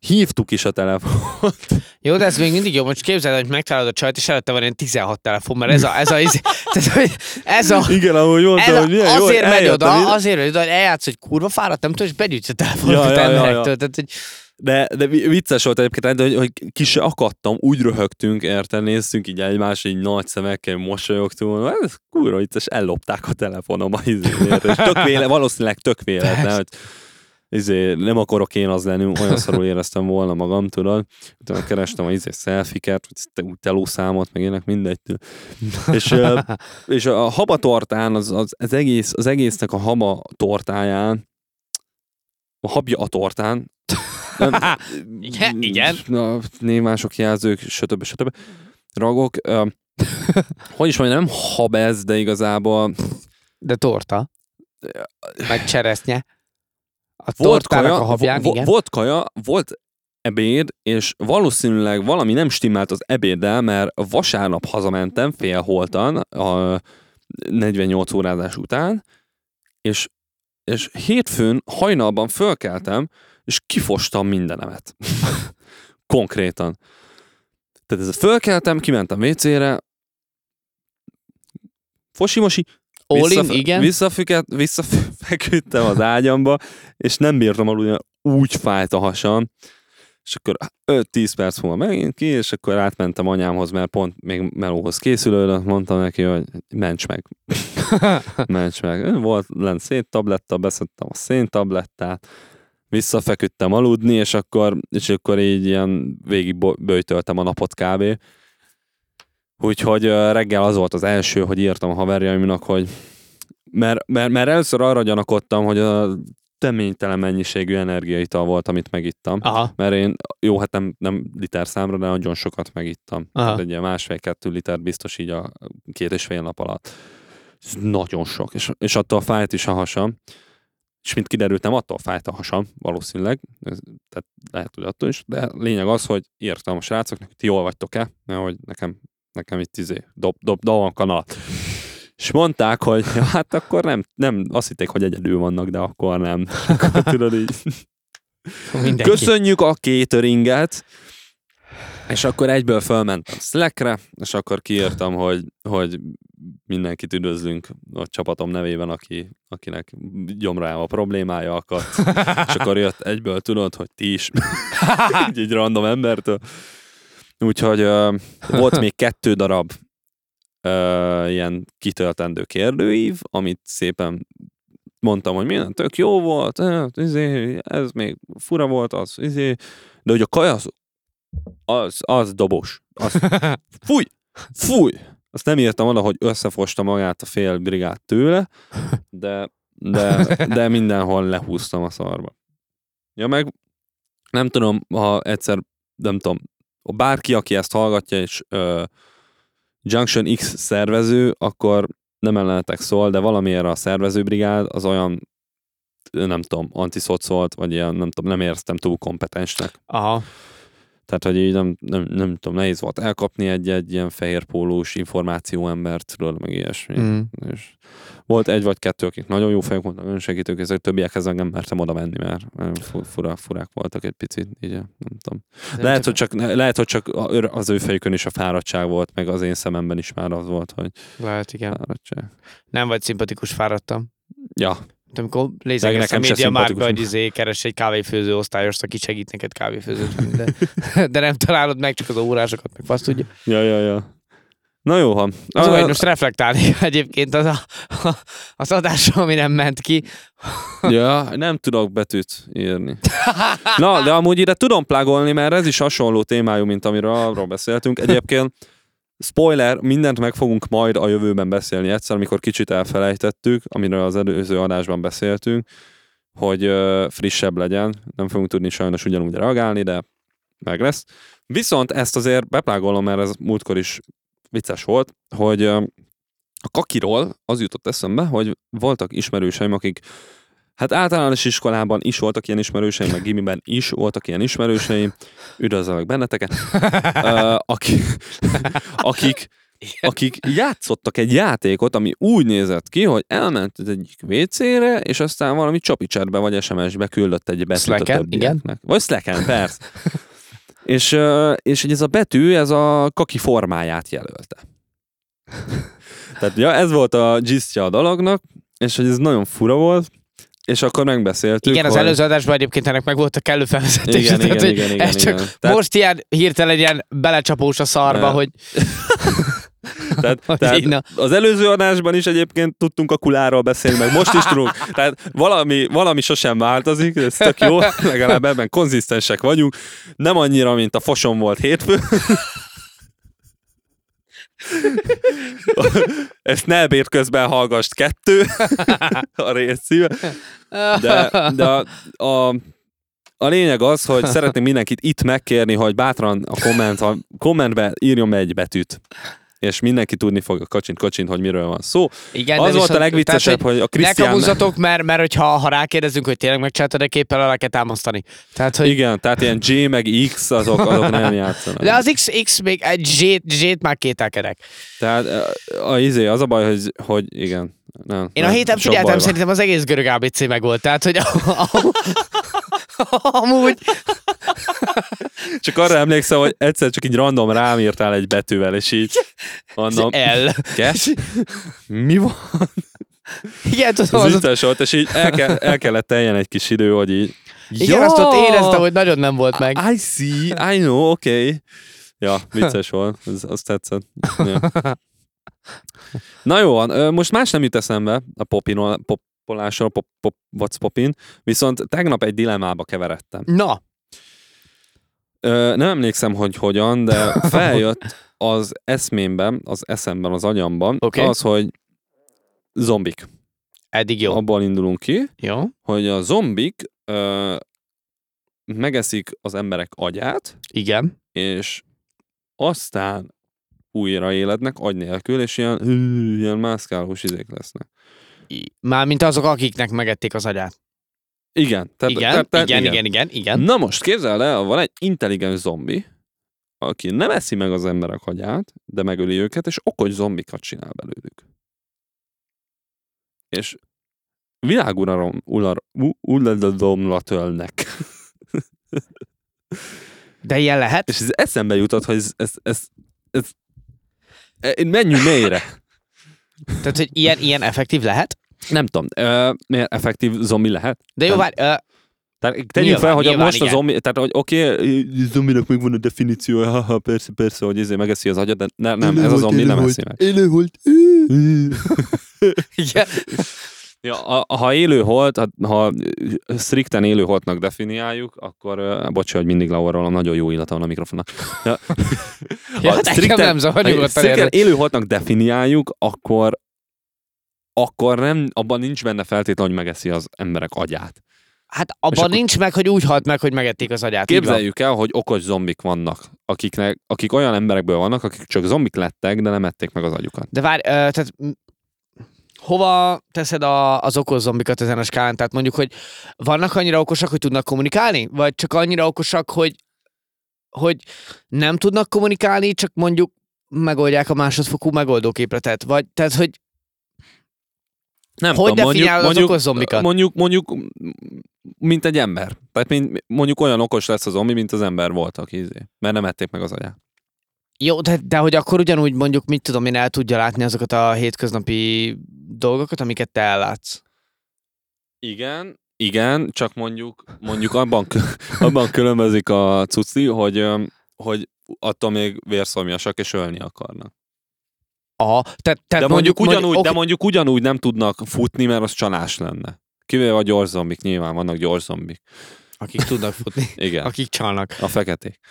hívtuk is a telefont. Jó, de ez még mindig jó. Most képzeld, hogy megtalálod a csajt, és előtte van ilyen 16 telefon, mert ez a, ez a, ez, tehát, ez a, Igen, ahogy mondtam, hogy milyen jó, azért megy oda, azért megy oda, hogy eljátsz, hogy kurva fáradt, nem tudom, és begyűjtsz a telefonokat Ja, ja, ja, ja. Tehát, hogy De, de vi- vicces volt egyébként, hogy, hogy ki se akadtam, úgy röhögtünk, érted, néztünk így egymás, így nagy szemekkel mosolyogtunk, mondom, ez kurva vicces, ellopták a telefonom a izéért, és tök véle, valószínűleg tök véletlen, hogy izé, nem akarok én az lenni, olyan szarul éreztem volna magam, tudod. Utána kerestem a izé szelfiket, telószámot, meg ilyenek, mindegy. és, és a haba tortán, az, az, az, egész, az egésznek a haba tortáján, a habja a tortán, Igen, igen. Na, névmások, jelzők, stb. stb. Ragok. Ö, hogy is mondjam, nem habez, de igazából de torta. Meg cseresznye. A volt kaja, a habján, vo- igen. volt kaja, volt ebéd, és valószínűleg valami nem stimmelt az ebéddel, mert vasárnap hazamentem félholtan a 48 órázás után, és, és hétfőn hajnalban fölkeltem, és kifostam mindenemet. Konkrétan. Tehát ez fölkeltem, kimentem WC-re, fosi-mosi, All in, Visszafe- igen. Visszafüket, visszafeküdtem az ágyamba, és nem bírtam aludni, úgy fájt a hasam. És akkor 5-10 perc múlva megint ki, és akkor átmentem anyámhoz, mert pont még melóhoz készülődött, mondtam neki, hogy ments meg. ments meg. Volt lent széntabletta, beszedtem a széntablettát, visszafeküdtem aludni, és akkor, és akkor így ilyen végig böjtöltem a napot kb. Úgyhogy reggel az volt az első, hogy írtam a haverjaimnak, hogy mert, mert, mert először arra gyanakodtam, hogy a teménytelen mennyiségű energiaital volt, amit megittam. Aha. Mert én, jó, hát nem, nem liter számra, de nagyon sokat megittam. Aha. Tehát egy ilyen másfél-kettő liter biztos így a két és fél nap alatt. Ez nagyon sok, és, és attól fájt is a hasam. És mint kiderült, nem attól fájt a hasam, valószínűleg, ez, tehát lehet, hogy attól is, de lényeg az, hogy írtam a srácoknak, hogy ti jól vagytok-e, mert hogy nekem, nekem itt izé, dob, dob, dob a kanal. És mondták, hogy ja, hát akkor nem, nem, azt hitték, hogy egyedül vannak, de akkor nem. Akkor tudod így, Mindenki. köszönjük a cateringet, és akkor egyből fölmentem Slackre, és akkor kiírtam, hogy, hogy mindenkit üdvözlünk a csapatom nevében, aki, akinek gyomrában a problémája akadt. És akkor jött egyből, tudod, hogy ti is. így egy random embertől. Úgyhogy uh, volt még kettő darab uh, ilyen kitöltendő kérdőív, amit szépen mondtam, hogy minden tök jó volt, izé, ez még fura volt, az, izé, de hogy a kaja az, az, az dobos. Az, fúj! Fúj! Azt nem írtam oda, hogy összefosta magát a fél brigád tőle, de, de, de mindenhol lehúztam a szarba. Ja, meg nem tudom, ha egyszer, nem tudom, bárki, aki ezt hallgatja, és uh, Junction X szervező, akkor nem ellenetek szól, de valamiért a szervezőbrigád az olyan, nem tudom, antiszot szólt, vagy ilyen, nem tudom, nem éreztem túl kompetensnek. Aha. Tehát, hogy így nem, nem, nem tudom, nehéz volt elkapni egy-egy ilyen fehér pólós információembert, tudod, meg ilyesmi. Mm. És volt egy vagy kettő, akik nagyon jó fejek voltak, nagyon segítők, ezek többiekhez nem mertem oda menni, mert nagyon fu- fura, furák voltak egy picit, így nem tudom. Lehet, hogy csak, lehet, hogy csak az ő fejükön is a fáradtság volt, meg az én szememben is már az volt, hogy Lehet, igen. fáradtság. Nem vagy szimpatikus, fáradtam. Ja, amikor lézegetsz a nekem se média márka, hogy izé, keres egy kávéfőző osztályost, aki segít neked kávéfőzőt venni, de, de nem találod meg, csak az órásokat meg fasz tudja. ja, ja, ja. Na jó, ha. Az Ah, hogy most reflektálni egyébként az, a, az adásra, ami nem ment ki. Ja, nem tudok betűt írni. Na, de amúgy ide tudom plagolni, mert ez is hasonló témájú, mint amiről arról beszéltünk. Egyébként, spoiler, mindent meg fogunk majd a jövőben beszélni egyszer, amikor kicsit elfelejtettük, amiről az előző adásban beszéltünk, hogy frissebb legyen. Nem fogunk tudni sajnos ugyanúgy reagálni, de meg lesz. Viszont ezt azért beplágolom, mert ez múltkor is vicces volt, hogy a kakiról az jutott eszembe, hogy voltak ismerőseim, akik Hát általános iskolában is voltak ilyen ismerőseim, meg gimiben is voltak ilyen ismerőseim, üdvözlök benneteket, uh, akik, akik, akik játszottak egy játékot, ami úgy nézett ki, hogy elment egyik WC-re, és aztán valami csapicsatbe vagy SMS-be küldött egy betűt Slacken, a többieknek. Vagy Slacken, persze. és, és ez a betű, ez a kaki formáját jelölte. Tehát ja, ez volt a gistja a dolognak, és hogy ez nagyon fura volt, és akkor megbeszéltük, Igen, az hogy... előző adásban egyébként ennek meg volt a kellő felvezetés. Igen, tehát, igen, igen, igen, ez csak igen. Tehát- most ilyen hirtelen ilyen belecsapós a szarba, Ne. hogy Tehát, tehát így, az előző adásban is egyébként tudtunk a kuláról beszélni, meg most is tudunk. Tehát valami, valami sosem változik, ez tök jó, legalább ebben konzisztensek vagyunk. Nem annyira, mint a fosom volt hétfő. Ezt ne ebéd közben hallgast kettő a részszíve. De, de a, a, a lényeg az, hogy szeretném mindenkit itt megkérni, hogy bátran a komment, a kommentbe írjon egy betűt. És mindenki tudni fog a kacsint kacsint, hogy miről van szó. igen, az volt a legviccesebb, tehát, hogy a Ne Krisztián... kamuzzatok, mert, mert hogyha, ha rákérdezünk, hogy tényleg megcsináltad a képpel, alá kell támasztani. Tehát, hogy Igen, tehát ilyen J meg X, azok, azok nem játszanak. de az X, X még egy Z-t, Z-t már kételkedek. Tehát a, a, izé, az a baj, hogy, hogy igen. Nem, Én a nem, héten sok figyeltem, szerintem az egész görög ABC meg volt. Tehát, hogy amúgy Csak arra emlékszem, hogy egyszer csak így random rám írtál egy betűvel, és így mondom, L. kes? Mi van? Igen, tudom, az ott, vicces volt, és így el, kell, el kellett teljen egy kis idő, hogy így igen, azt ott éreztem, hogy nagyon nem volt meg. I see, I know, oké. Okay. Ja, vicces volt, ez, azt tetszett. Ja. Na jó, most más nem jut eszembe a popinol, popolásról, pop, pop, what's popin, viszont tegnap egy dilemmába keveredtem. Na, Ö, nem emlékszem, hogy hogyan, de feljött az eszmémben, az eszemben, az agyamban, Oké. az, hogy zombik. eddig jó. Abból indulunk ki, Jó. hogy a zombik ö, megeszik az emberek agyát, Igen. és aztán újra élednek agy nélkül, és ilyen, hű, ilyen mászkálós izék lesznek. Mármint azok, akiknek megették az agyát. Igen. Tehát, Igen, tehát, tehát, igen, igen, igen, igen. Na most képzeld el, van egy intelligens zombi, aki nem eszi meg az emberek hagyát, de megöli őket, és okos zombikat csinál belőlük. És világuralom ular, u- uladalomra tölnek. De ilyen lehet? És ez eszembe jutott, hogy ez, ez, ez, ez, ez menjünk mélyre. Tehát, hogy ilyen, ilyen effektív lehet? Nem tudom, ö, miért effektív zombi lehet? De jó, várj, ö, Tehát tegyük Nyilván, fel, hogy nyilván, most a igen. zombi, tehát hogy oké, okay, zombinak megvan a definíciója, haha, persze, persze, hogy ezért megeszi az agyat, de ne, nem, ez a zombi nem eszi meg. Élő volt. igen. Ja, a, ha élő holt, hát, ha strikten élő holtnak definiáljuk, akkor, uh, hogy mindig leorrolom, nagyon jó illata van a mikrofonnak. Ja, Ja, Ha hát engem nem zavar, ha strikten élő holtnak definiáljuk, akkor akkor nem, abban nincs benne feltétlen, hogy megeszi az emberek agyát. Hát abban nincs meg, hogy úgy halt meg, hogy megették az agyát. Képzeljük el, hogy okos zombik vannak, akiknek, akik olyan emberekből vannak, akik csak zombik lettek, de nem ették meg az agyukat. De várj, ö, tehát hova teszed a, az okos zombikat ezen a skálán? Tehát mondjuk, hogy vannak annyira okosak, hogy tudnak kommunikálni? Vagy csak annyira okosak, hogy, hogy nem tudnak kommunikálni, csak mondjuk megoldják a másodfokú megoldóképletet? Vagy, tehát, hogy Nem Hogy tudom, definiálod az okos zombikat? Mondjuk, mondjuk, mint egy ember. Tehát mint, mondjuk olyan okos lesz a zombi, mint az ember volt, aki izé, mert nem ették meg az agyát. jó, de, de hogy akkor ugyanúgy mondjuk, mit tudom én, el tudja látni azokat a hétköznapi dolgokat, amiket te ellátsz. Igen, igen, csak mondjuk, mondjuk abban, abban különbözik a cuci, hogy, hogy attól még vérszomjasak és ölni akarnak. Aha, tehát, tehát De mondjuk, ugyanúgy, mondjuk, de mondjuk ugyanúgy nem tudnak futni, mert az csalás lenne. Kivéve a gyors zombik, nyilván vannak gyors zombik. akik tudnak futni, Igen, akik csalnak. a feketék.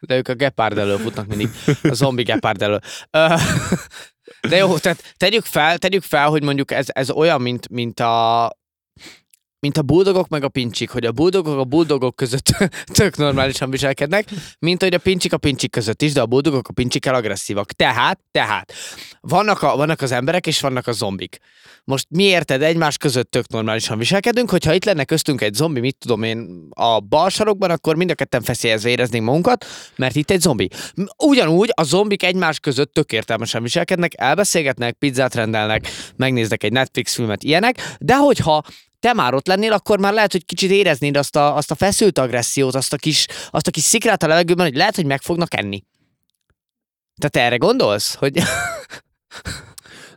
De ők a gepárd elől futnak mindig. A zombi gepárd elől. De jó, tehát tegyük fel, tegyük fel, hogy mondjuk ez, ez olyan, mint, mint a mint a buldogok meg a pincsik, hogy a buldogok a buldogok között tök normálisan viselkednek, mint hogy a pincsik a pincsik között is, de a buldogok a pincsikkel agresszívak. Tehát, tehát, vannak, a, vannak az emberek és vannak a zombik. Most mi érted, egymás között tök normálisan viselkedünk, hogyha itt lenne köztünk egy zombi, mit tudom én, a bal sarokban, akkor mind a ketten feszélyezve éreznénk magunkat, mert itt egy zombi. Ugyanúgy a zombik egymás között tök értelmesen viselkednek, elbeszélgetnek, pizzát rendelnek, megnéznek egy Netflix filmet, ilyenek, de hogyha te már ott lennél, akkor már lehet, hogy kicsit éreznéd azt a, azt a feszült agressziót, azt a, kis, azt a kis szikrát a levegőben, hogy lehet, hogy meg fognak enni. Tehát te erre gondolsz? Hogy...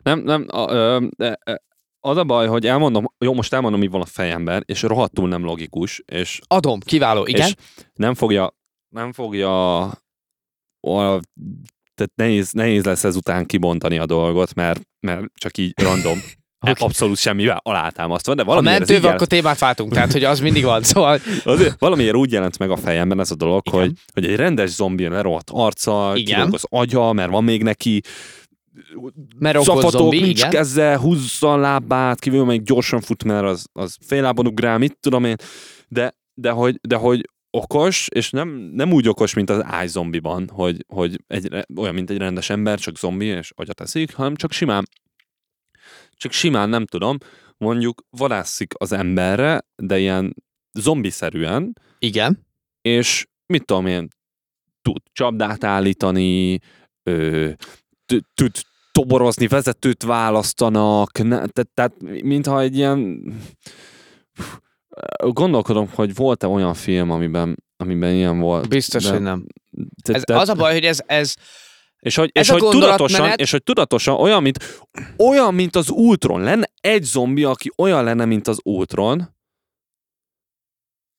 Nem, nem, a, ö, az a baj, hogy elmondom, jó, most elmondom, mi van a fejemben, és rohadtul nem logikus, és Adom, kiváló, igen. És nem fogja, nem fogja, a, tehát nehéz, nehéz lesz ezután kibontani a dolgot, mert, mert csak így random. Oké. okay. Abszolút semmivel alátámasztva, de ez így mentővel, jelent, akkor témát váltunk, tehát hogy az mindig van. Szóval azért, valamiért úgy jelent meg a fejemben ez a dolog, Igen. hogy, hogy egy rendes zombi lerohadt arca, kilóg az agya, mert van még neki mert szafatok, zombi, nincs igen. keze, húzza a lábát, kívül még gyorsan fut, mert az, az fél lábon ugrál, mit tudom én, de, de, hogy, de hogy okos, és nem, nem úgy okos, mint az iZombiban, hogy, hogy egy, olyan, mint egy rendes ember, csak zombi, és agyat eszik, hanem csak simán, csak simán, nem tudom, mondjuk vadászik az emberre, de ilyen zombiszerűen, Igen. és mit tudom én, tud csapdát állítani, ö, tud- toborozni, vezetőt választanak, ne, tehát, tehát mintha egy ilyen gondolkodom, hogy volt-e olyan film, amiben, amiben ilyen volt. Biztos, de- hogy nem. de- Ez, de- az a baj, hogy ez, ez és hogy, ez és hogy tudatosan, és hogy tudatosan olyan, mint, olyan, mint az Ultron. Lenne egy zombi, aki olyan lenne, mint az Ultron,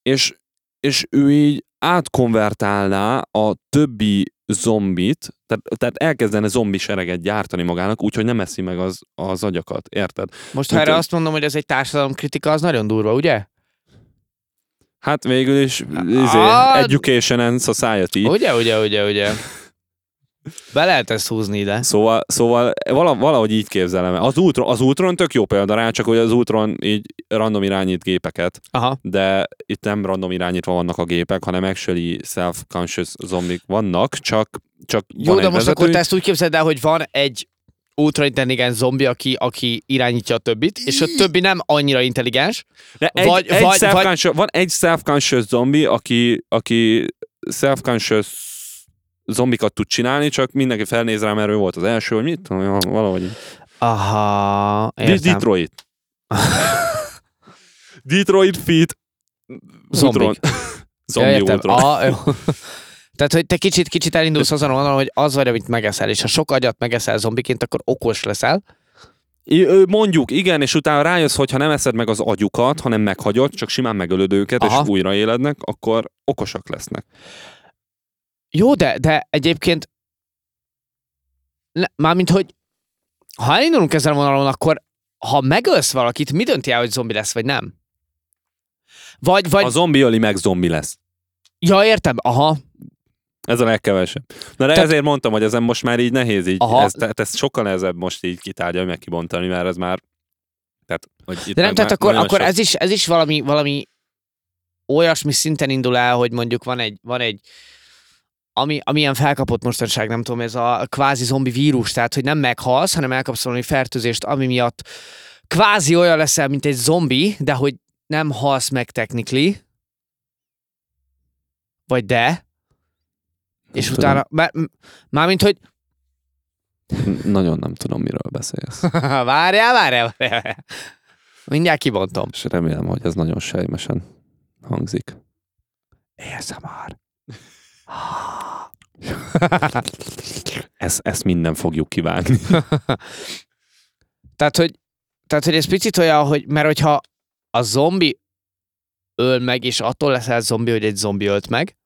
és, és ő így átkonvertálná a többi zombit, tehát, tehát elkezdene zombi sereget gyártani magának, úgyhogy nem eszi meg az, az agyakat, érted? most ha erre azt mondom, hogy ez egy társadalomkritika, az nagyon durva, ugye? Hát végül is izé, Ah, education and society. Ugye, ugye, ugye, ugye. Be lehet ezt húzni ide. Szóval, szóval vala, valahogy így képzelem. el. Az Ultron, az Ultron tök jó példa rá, csak hogy az Ultron így random irányít gépeket, Aha. de itt nem random irányítva vannak a gépek, hanem actually self-conscious zombik vannak, csak, csak Jó, de most akkor vezető. te ezt úgy képzeld el, hogy van egy ultraintelligens zombi, aki, aki irányítja a többit, és a többi nem annyira intelligens. De egy, Vagy- egy vagy- self-conscious, van egy self-conscious zombi, aki, aki self-conscious zombikat tud csinálni, csak mindenki felnéz rá, mert ő volt az első, hogy mit tudom, valahogy. Aha, értem. Detroit. Detroit Feet Zombik. Zombi Ja, értem. Jó. Tehát, hogy te kicsit, kicsit elindulsz azon vonalon, hogy az vagy, amit megeszel, és ha sok agyat megeszel zombiként, akkor okos leszel. Mondjuk, igen, és utána rájössz, hogy ha nem eszed meg az agyukat, hanem meghagyod, csak simán megölöd őket, Aha. és újraélednek, akkor okosak lesznek. Jó, de, de egyébként ne, mármint, hogy ha elindulunk ezzel a vonalon, akkor ha megölsz valakit, mi dönti el, hogy zombi lesz, vagy nem? Vagy, vagy, A zombi öli meg zombi lesz. ja, értem, aha, Ez a legkevesebb. Na de Tehát- ezért mondtam, hogy ezen most már így nehéz így, Aha. ez, tehát ez sokkal nehezebb most így kitárgyalni, meg kibontani, mert ez már tehát, hogy itt De nem, tehát akkor, akkor sok- ez, is, ez is valami, valami olyasmi szinten indul el, hogy mondjuk van egy, van egy ami, ami ilyen felkapott mostanság, nem tudom, ez a kvázi zombi vírus, tehát hogy nem meghalsz, hanem elkapsz valami fertőzést, ami miatt kvázi olyan leszel, mint egy zombi, de hogy nem halsz meg technically, vagy de, és Nem utána, már, mármint, hogy tudom. Nagyon nem tudom, miről beszélsz. várjál, várjál, várjál. Mindjárt kibontom. És remélem, hogy ez nagyon sejmesen hangzik. ASMR. Ezt, ezt minden fogjuk kivágni. Tehát, hogy, tehát, hogy ez picit olyan, hogy mert hogyha a zombi öl meg, és attól leszel zombi, hogy egy zombi ölt meg,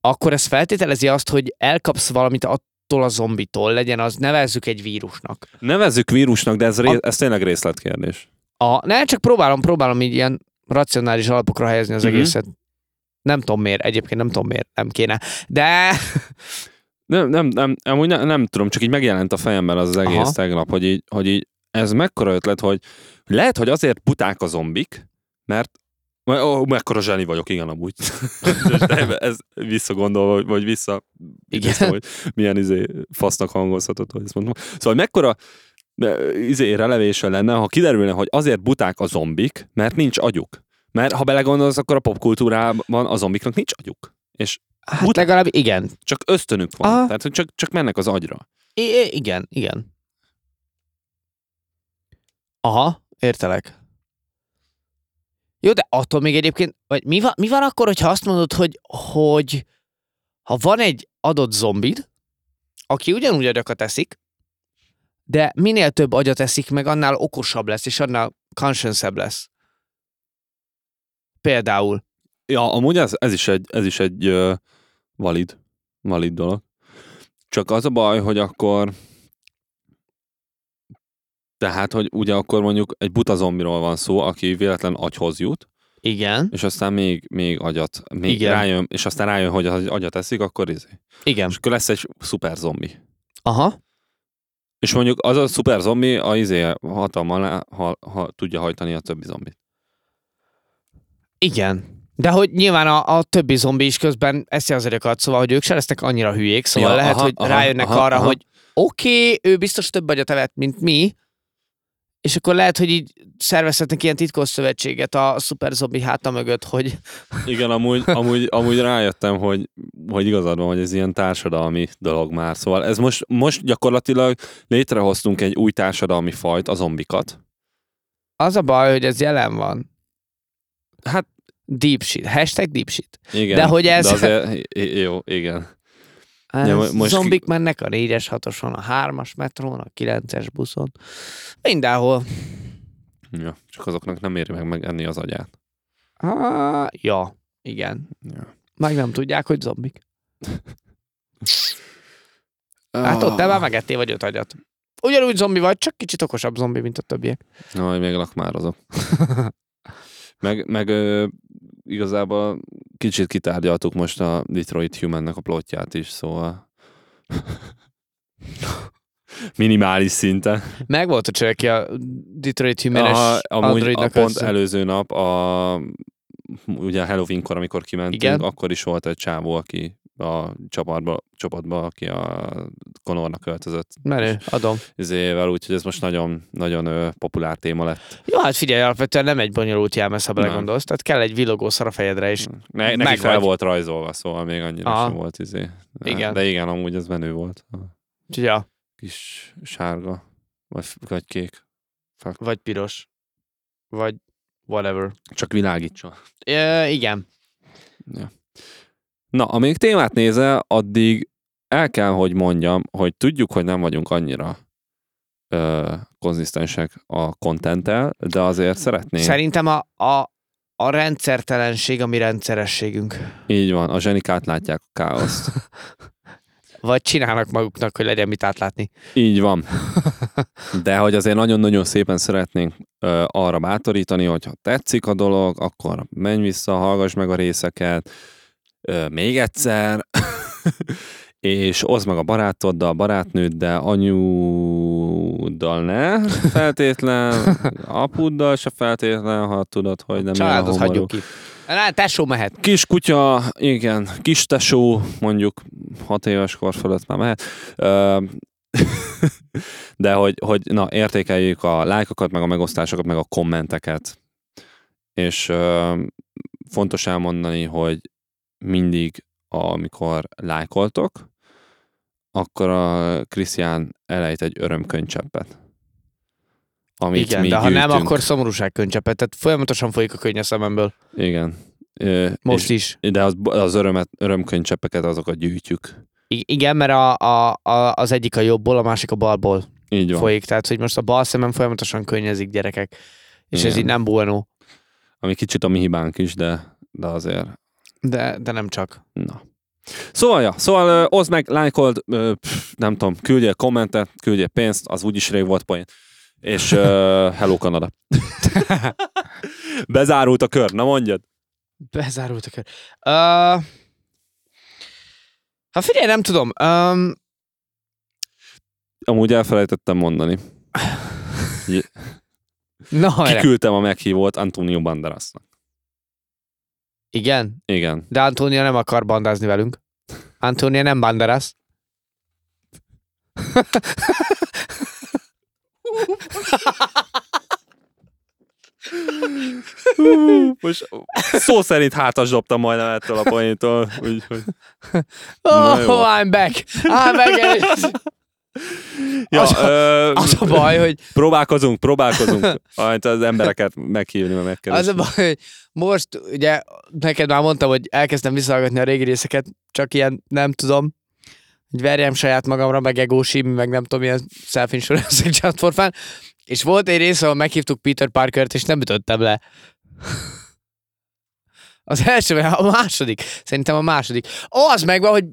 akkor ez feltételezi azt, hogy elkapsz valamit attól a zombitól, legyen az, nevezzük egy vírusnak. Nevezzük vírusnak, de ez, ré, A- ez tényleg részletkérdés. A, ne, csak próbálom, próbálom így ilyen racionális alapokra helyezni az Mhm. egészet. Nem tudom miért, egyébként nem tudom miért, nem kéne. De Nem, nem, nem, amúgy nem, nem tudom, csak így megjelent a fejemben az, az egész Aha. tegnap, hogy így, hogy így ez mekkora ötlet, hogy lehet, hogy azért buták a zombik, mert Ó, mekkora zseni vagyok, igen, amúgy. Ez visszagondolva, vagy- vissza, Igen. Vissza, hogy milyen izé fasznak hangozhatod, hogy ezt mondom. Szóval mekkora izé relevése lenne, ha kiderülne, hogy azért buták a zombik, mert nincs agyuk. Mert ha belegondolsz, akkor a popkultúrában a zombiknak nincs agyuk. És hát Ut- legalább igen. csak ösztönük van. Aha. Tehát, hogy csak, csak mennek az agyra. I- igen, igen. Aha, értelek. Jó, de attól még egyébként, vagy mi van, mi van akkor, hogyha azt mondod, hogy, hogy ha van egy adott zombid, aki ugyanúgy agyakat eszik, de minél több agyat eszik meg, annál okosabb lesz, és annál conscience lesz. Például. Ja, amúgy ez, ez is egy, ez is egy uh, valid, valid dolog. Csak az a baj, hogy akkor tehát, hogy ugye akkor mondjuk egy buta zombiról van szó, aki véletlen agyhoz jut, Igen. és aztán még, még agyat, még Igen. rájön, és aztán rájön, hogy az agyat eszik, akkor izé. Igen. És akkor lesz egy szuper zombi. Aha. És mondjuk az a szuper zombi a izé hatalma ha, ha tudja hajtani a többi zombit. Igen. De hogy nyilván a, a többi zombi is közben eszi az agyakat, szóval, hogy ők se lesznek annyira hülyék, szóval ja, lehet, aha, hogy aha, rájönnek aha, arra, aha. hogy oké, okay, ő biztos több agyat evett, mint mi, és akkor lehet, hogy így szervezhetnek ilyen titkos szövetséget a szuper zombi háta mögött, hogy Igen, amúgy, amúgy, amúgy rájöttem, hogy, hogy igazad van, hogy ez ilyen társadalmi dolog már. Szóval ez most, most gyakorlatilag létrehoztunk egy új társadalmi fajt, a zombikat. az a baj, hogy ez jelen van. Hát Deep shit. Hashtag deep shit. igen. De hogy ez- De azért, jó, igen. Ez Ja, mo- most zombik mennek a 4-es, 6-oson, a 3-as metrón, a 9-es buszon. Mindenhol. Ja, csak azoknak nem éri meg megenni az agyát. Ah, ja, igen. Ja. Meg nem tudják, hogy zombik. Hát ott te már megettél vagy öt agyat. Ugyanúgy zombi vagy, csak kicsit okosabb zombi, mint a többiek. No, még lakmározok. meg, meg ö, igazából kicsit kitárgyaltuk most a Detroit Humannek a plotját is, szóval minimális szinten. Meg volt a csöveki a Detroit Humanes Aha, amúgy a pont össze. előző nap, a, ugye a Halloweenkor, amikor kimentünk, Igen. akkor is volt egy csávó, aki a csapatba, csapatba aki a Conornak költözött Menő, adom. izével, úgyhogy ez most nagyon, nagyon populár téma lett. Jó, hát figyelj, alapvetően nem egy bonyolult jelmez, ha belegondolsz. Tehát kell egy villogó szar a fejedre, és Ne, neki meg fel vagy. volt rajzolva, szóval még annyira Aha. sem volt izé. De, Igen. De igen, amúgy ez menő volt. Úgyhogy ja, kis sárga, vagy, vagy kék. vagy piros, vagy whatever. Csak világítson. E, igen. Ja. Na, amíg témát nézel, addig el kell, hogy mondjam, hogy tudjuk, hogy nem vagyunk annyira ö, konzisztensek a kontenttel, de azért szeretnénk. Szerintem a, a, a rendszertelenség a mi rendszerességünk. Így van, a zsenik átlátják a káoszt. Vagy csinálnak maguknak, hogy legyen mit átlátni. Így van. De hogy azért nagyon-nagyon szépen szeretnénk ö, arra bátorítani, hogy ha tetszik a dolog, akkor menj vissza, hallgass meg a részeket, ö, még egyszer, és oszd meg a barátoddal, barátnőddel, anyuddal ne feltétlen, apuddal se feltétlen, ha tudod, hogy nem Családot hagyjuk ki. Na, tesó mehet. Kis kutya, igen, kis tesó, mondjuk hat éves kor fölött már mehet. Ö, De hogy, hogy na, értékeljük a lájkokat, meg a megosztásokat, meg a kommenteket. És ö, fontos elmondani, hogy mindig, amikor lájkoltok, akkor a Krisztián elejt egy örömkönycseppet. Amit Igen, mi de ha nem, gyűjtünk. akkor szomorúság könycsepet. Tehát folyamatosan folyik a könnye a szememből. Igen. Most és, is. De az, az örömet, örömkönycseppeket azokat gyűjtjük. I- igen, mert a, a, a, az egyik a jobbból, a másik a balból Így van. folyik. Tehát, hogy most a bal szemem folyamatosan könnyezik gyerekek. És ez Igen. így nem bueno. Ami kicsit a mi hibánk is, de, de azért, De, de nem csak. na. Szóval, ja, szóval ö, oszd meg, lájkold, pff, nem tudom, küldjél kommentet, küldjél pénzt, az úgyis rég volt poén. És uh, hello Kanada. Bezárult a kör, na mondjad. Bezárult a kör. Uh, ha figyelj, nem tudom. Um, Amúgy elfelejtettem mondani. na. Kiküldtem a meghívót Antonio Banderasnak. Igen, Igen. de Antónia nem akar bandázni velünk. Antónia nem banderász. Most szó szerint hátas dobtam majdnem ettől a poéntól, úgyhogy... Oh. I'm back! I'm back! Ja, Az a- ö, Az a baj, hogy Próbálkozunk, próbálkozunk. Az embereket meghívni, mert Az a megkeresni. baj, hogy most ugye neked már mondtam, hogy elkezdtem visszahallgatni a régi részeket, csak ilyen nem tudom, hogy verjem saját magamra, meg ego shame, meg nem tudom, ilyen self-insurance just for fun. És volt egy rész, ahol meghívtuk Peter Parkert, és nem ütöttem le. Az első, a második. Szerintem a második. Ó, az megvan, hogy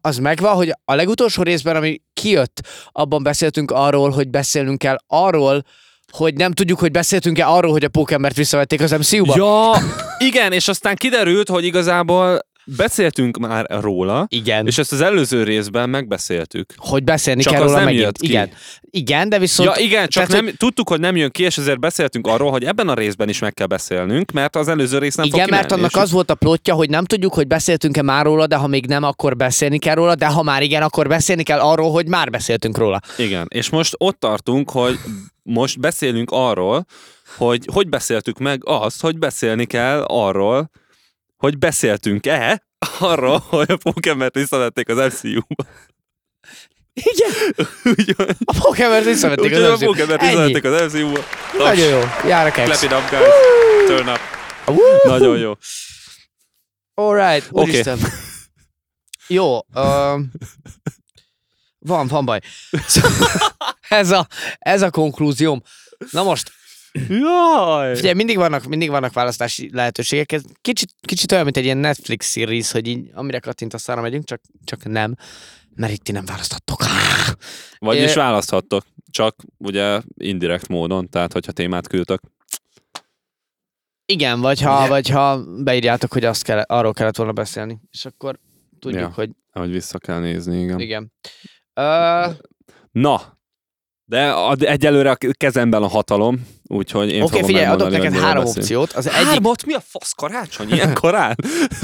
az megvan, hogy a legutolsó részben, ami kijött, abban beszéltünk arról, hogy beszélnünk kell arról, hogy nem tudjuk, hogy beszéltünk-e arról, hogy a Pókembert visszavették az MCU-ba. Ja, igen, és aztán kiderült, hogy igazából beszéltünk már róla, Igen. és ezt az előző részben megbeszéltük. hogy beszélni Csak kell róla nem megint. jött ki. Igen. Igen, de viszont... Ja, igen, csak tehát, nem, tudtuk, hogy nem jön ki, és ezért beszéltünk arról, hogy ebben a részben is meg kell beszélnünk, mert az előző rész nem igen, fog mert kimenni, annak és- az volt a plotja, hogy nem tudjuk, hogy beszéltünk-e már róla, de ha még nem, akkor beszélni kell róla, de ha már igen, akkor beszélni kell arról, hogy már beszéltünk róla. Igen, és most ott tartunk, hogy most beszélünk arról, hogy hogy beszéltük meg azt, hogy beszélni kell arról, hogy beszéltünk-e arról, hogy a Pokémon-t visszavették az MCU-ba. Igen, a Pókembert visszavették a az MCU. Pokémon-t Ennyi. visszavették az MCU-ba. Nagyon jó. Jár a Clap kex. it up, guys. Turn up. Nagyon jó. Alright, úristen. Jó, um, van, van baj. ez, a, ez a konklúzióm. Na most, Jaj! Ugye mindig vannak, mindig vannak választási lehetőségek. Ez kicsit, kicsit olyan, mint egy ilyen Netflix series, hogy így amire kattintasz, arra megyünk, csak, csak nem. Mert itt ti nem választhattok. Vagyis É- választhattok, csak ugye indirekt módon, tehát hogyha témát küldtök. Igen, vagy ha, vagy ha beírjátok, hogy azt kell, arról kellett volna beszélni. És akkor tudjuk, Ja. hogy Hogy vissza kell nézni, igen. igen. Uh, Na, De egyelőre a kezemben a hatalom, úgyhogy én Oké, fogom figyelj, adok neked három beszélünk. opciót. Az egyik, Hármat? Mi a fasz karácsony? Ilyen korán?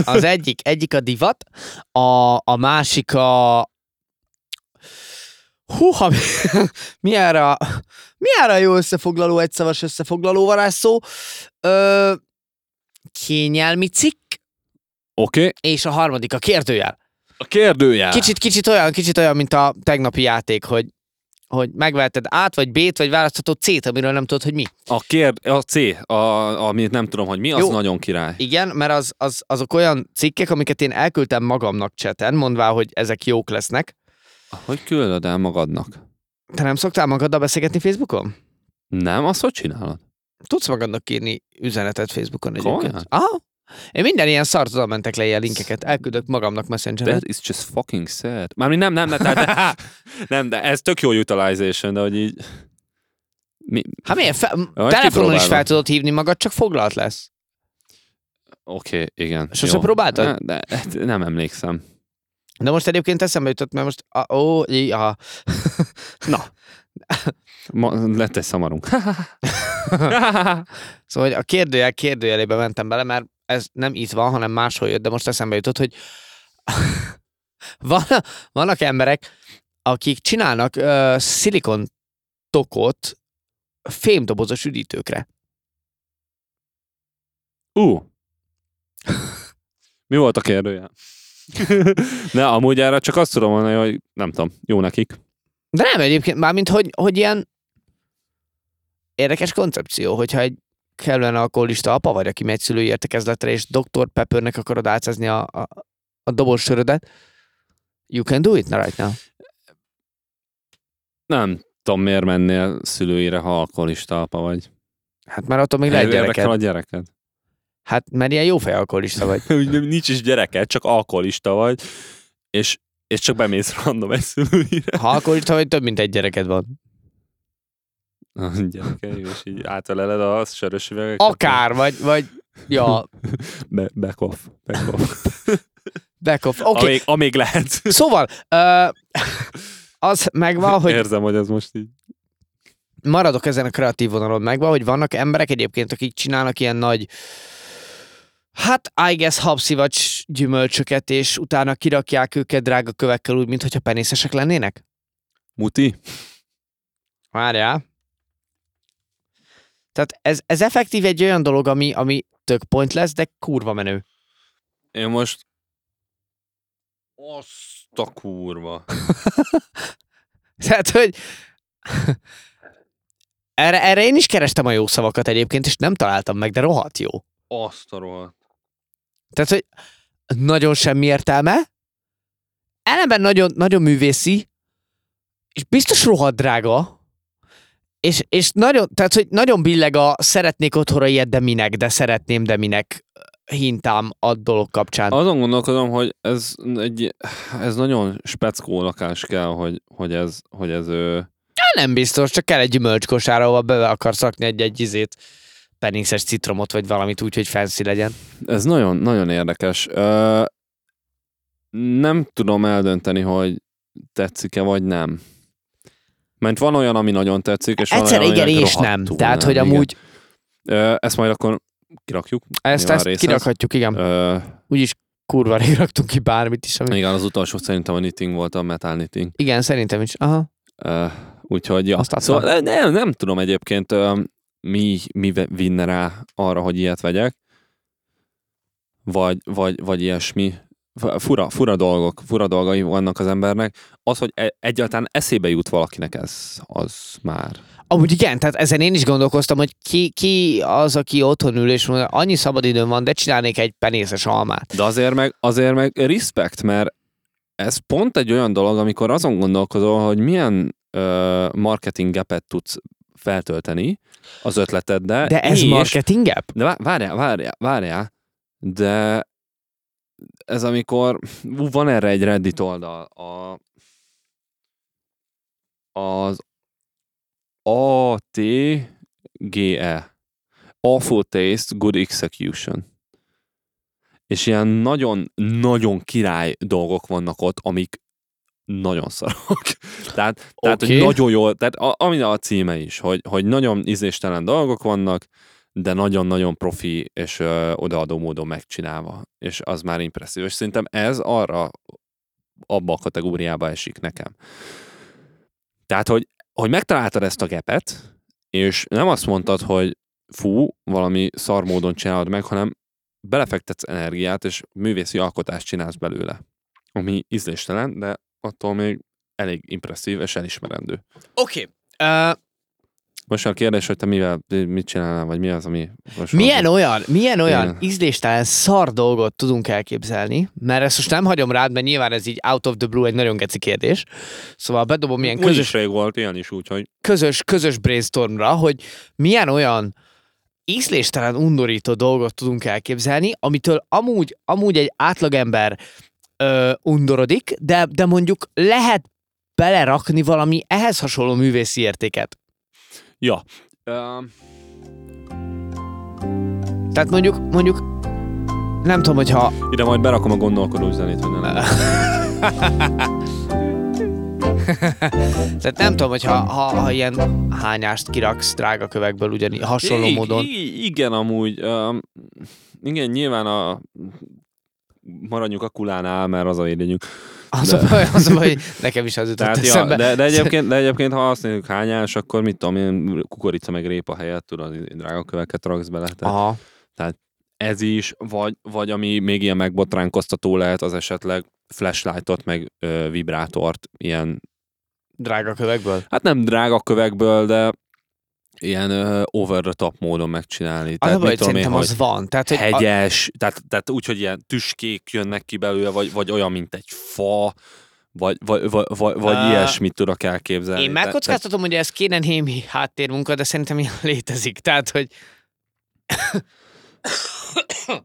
az egyik, egyik a divat, a, a másik a... Húha, mi, erre a, mi erre a jó összefoglaló, egyszavas összefoglaló varázsszó? Ö, kényelmi cikk, Oké. Okay. és a harmadik a kérdőjel. A kérdőjel. Kicsit, kicsit olyan, kicsit olyan, mint a tegnapi játék, hogy hogy megveheted át, vagy B-t, vagy választhatod C-t, amiről nem tudod, hogy mi. A, kérd, a C, a, amit nem tudom, hogy mi, az Jó. nagyon király. Igen, mert az, az, azok olyan cikkek, amiket én elküldtem magamnak cseten, mondvá, hogy ezek jók lesznek. Hogy küldöd el magadnak? Te nem szoktál magaddal beszélgetni Facebookon? Nem? Azt hogy csinálod? Tudsz magadnak írni üzenetet Facebookon egyébként? Aha. Én minden ilyen szart oda mentek le ilyen linkeket, elküldök magamnak messengeren. That is just fucking sad. Mármint nem, nem, nem, tehát, de, nem, de ez tök jó utilization, de hogy így... Mi? Hát milyen? Fe- telefonon is fel tudod hívni magad, csak foglalt lesz. Oké, okay, igen. Sose próbáltad? Ne, de, hát nem emlékszem. De most egyébként eszembe jutott, mert most, a, ó, aha. Na. Ma, lett egy szamarunk. Szóval a kérdőjel kérdőjelébe mentem bele, mert ez nem itt van, hanem máshol jött, de most eszembe jutott, hogy van, vannak emberek, akik csinálnak uh, szilikon tokot fémdobozos üdítőkre. Ú. Uh. Mi volt a kérdője? ne, amúgy erre csak azt tudom mondani, hogy nem tudom, jó nekik. De nem egyébként, mármint, hogy, hogy ilyen érdekes koncepció, hogyha egy kellően alkoholista apa vagy, aki megy szülői értekezletre, és Dr. Peppernek akarod átszázni a, a, a dobos sörödet, you can do it right now. Nem tudom, miért mennél szülőire, ha alkoholista apa vagy. Hát már attól még lehet gyereked. a gyereket. Hát mert ilyen jó fej alkoholista vagy. Nincs is gyereked, csak alkoholista vagy, és, és csak bemész random egy szülőire. Ha alkoholista vagy, több mint egy gyereked van. A gyerekei, és így átöleled a sörös üvegeket. Akár, vagy, vagy, ja, Be, back off, back off. back off. Oké, okay. Amíg, amíg lehet. szóval, uh, az megvan, hogy Érzem, hogy ez most így. maradok ezen a kreatív vonalon megvan, hogy vannak emberek egyébként, akik csinálnak ilyen nagy Hát, I guess habszivacs gyümölcsöket, és utána kirakják őket drága kövekkel úgy, mintha penészesek lennének? Muti? Várjál. Tehát ez, ez effektív egy olyan dolog, ami, ami tök point lesz, de kurva menő. Én most... Azt a kurva. Tehát, hogy erre, erre én is kerestem a jó szavakat egyébként, és nem találtam meg, de rohadt jó. Azt a rohadt. Tehát, hogy nagyon semmi értelme, ellenben nagyon, nagyon művészi, és biztos rohadt drága, és, és nagyon, tehát, hogy nagyon billeg a szeretnék otthonra ilyet, de minek, de szeretném, de minek hintám a dolog kapcsán. Azon gondolkodom, hogy ez egy, ez nagyon speckó lakás kell, hogy, hogy ez, hogy ez ő, Nem biztos, csak kell egy gyümölcskosár, ahova be akarsz rakni egy-egy izét, penészes citromot, vagy valamit úgy, hogy fancy legyen. ez nagyon, nagyon érdekes. Ö, nem tudom eldönteni, hogy tetszik-e vagy nem. Mert van olyan, ami nagyon tetszik, és Egyszer van olyan, igen és nem. Tehát, hogy igen. amúgy ezt majd akkor kirakjuk. ezt, ezt részhez. kirakhatjuk, igen. Ö, Úgyis kurva raktunk ki bármit is. Ami... igen, az utolsó szerintem a knitting volt, a metal knitting. Igen, szerintem is. Aha. Ö, úgyhogy, ja. Azt. Szóval nem, nem tudom egyébként, mi, mi vinne rá arra, hogy ilyet vegyek. Vagy, vagy, vagy ilyesmi. Fura, fura dolgok, fura dolgai vannak az embernek. Az, hogy e- egyáltalán eszébe jut valakinek ez, az már. Amúgy igen, tehát ezen én is gondolkoztam, hogy ki, ki az, aki otthon ül, és mondja, annyi szabadidőm van, de csinálnék egy penészes almát. De azért meg, azért meg respect, mert ez pont egy olyan dolog, amikor azon gondolkozol, hogy milyen ö, marketing gapet tudsz feltölteni az ötleteddel. De ez és, marketing gap? De vá- várjál, várjál, várjál, de ez amikor, ú, van erre egy Reddit oldal, a, az ATGE, Awful Taste, Good Execution. És ilyen nagyon-nagyon király dolgok vannak ott, amik nagyon szarok. tehát, tehát Oké. hogy nagyon jól, tehát a, ami a címe is, hogy, hogy nagyon ízléstelen dolgok vannak, de nagyon-nagyon profi és ö, odaadó módon megcsinálva. És az már impresszív. És szerintem ez arra abba a kategóriába esik nekem. Tehát, hogy, hogy megtaláltad ezt a gepet, és nem azt mondtad, hogy fú, valami szar módon csinálod meg, hanem belefektetsz energiát, és művészi alkotást csinálsz belőle. Ami ízléstelen, de attól még elég impresszív és elismerendő. Oké. Okay. Uh, Most a kérdés, hogy te mivel, mit csinálnál, vagy mi az, ami most milyen van? olyan, milyen olyan Igen. ízléstelen szar dolgot tudunk elképzelni, mert ezt most nem hagyom rád, mert nyilván ez így out of the blue egy nagyon geci kérdés. Szóval bedobom ilyen Úgyis közös, rég volt ilyen is, úgyhogy közös, közös brainstormra, hogy milyen olyan ízléstelen, undorító dolgot tudunk elképzelni, amitől amúgy, amúgy egy átlagember ö, undorodik, de, de mondjuk lehet belerakni valami ehhez hasonló művészi értéket. Ja. Uh, Tehát mondjuk, mondjuk nem tudom, hogyha ide majd berakom a gondolkodó zenét, hogy ne Tehát nem tudom, hogy ha, ha, ha ilyen hányást kiraksz drága kövekből ugyanígy hasonló I- módon. I- igen, amúgy. Um, igen, nyilván a maradjunk a kulánál, mert az a védjegyünk. Az, de- a baj, az a baj, nekem is az jutott Tehát, ja, de, de, egyébként, de egyébként, ha azt mondjuk hányás, akkor mit tudom én, kukorica meg répa helyett, tudod, drága köveket raksz bele. Tehát Aha. ez is, vagy, vagy ami még ilyen megbotránkoztató lehet, az esetleg flashlightot, meg ö, vibrátort, ilyen, Drága kövekből. hát nem drága kövekből, de ilyen ö, over the top módon megcsinálni. Az a Tehát baj, tudom én, az van. Tehát, hogy a, hegyes, tehát, tehát úgy, hogy ilyen tüskék jönnek ki belőle, vagy, vagy olyan, mint egy fa, vagy, vagy, vagy, vagy, vagy Á, ilyesmit tudok elképzelni. én megkockáztatom, hogy ez kéne némi háttérmunka, de szerintem ilyen létezik. Tehát, hogy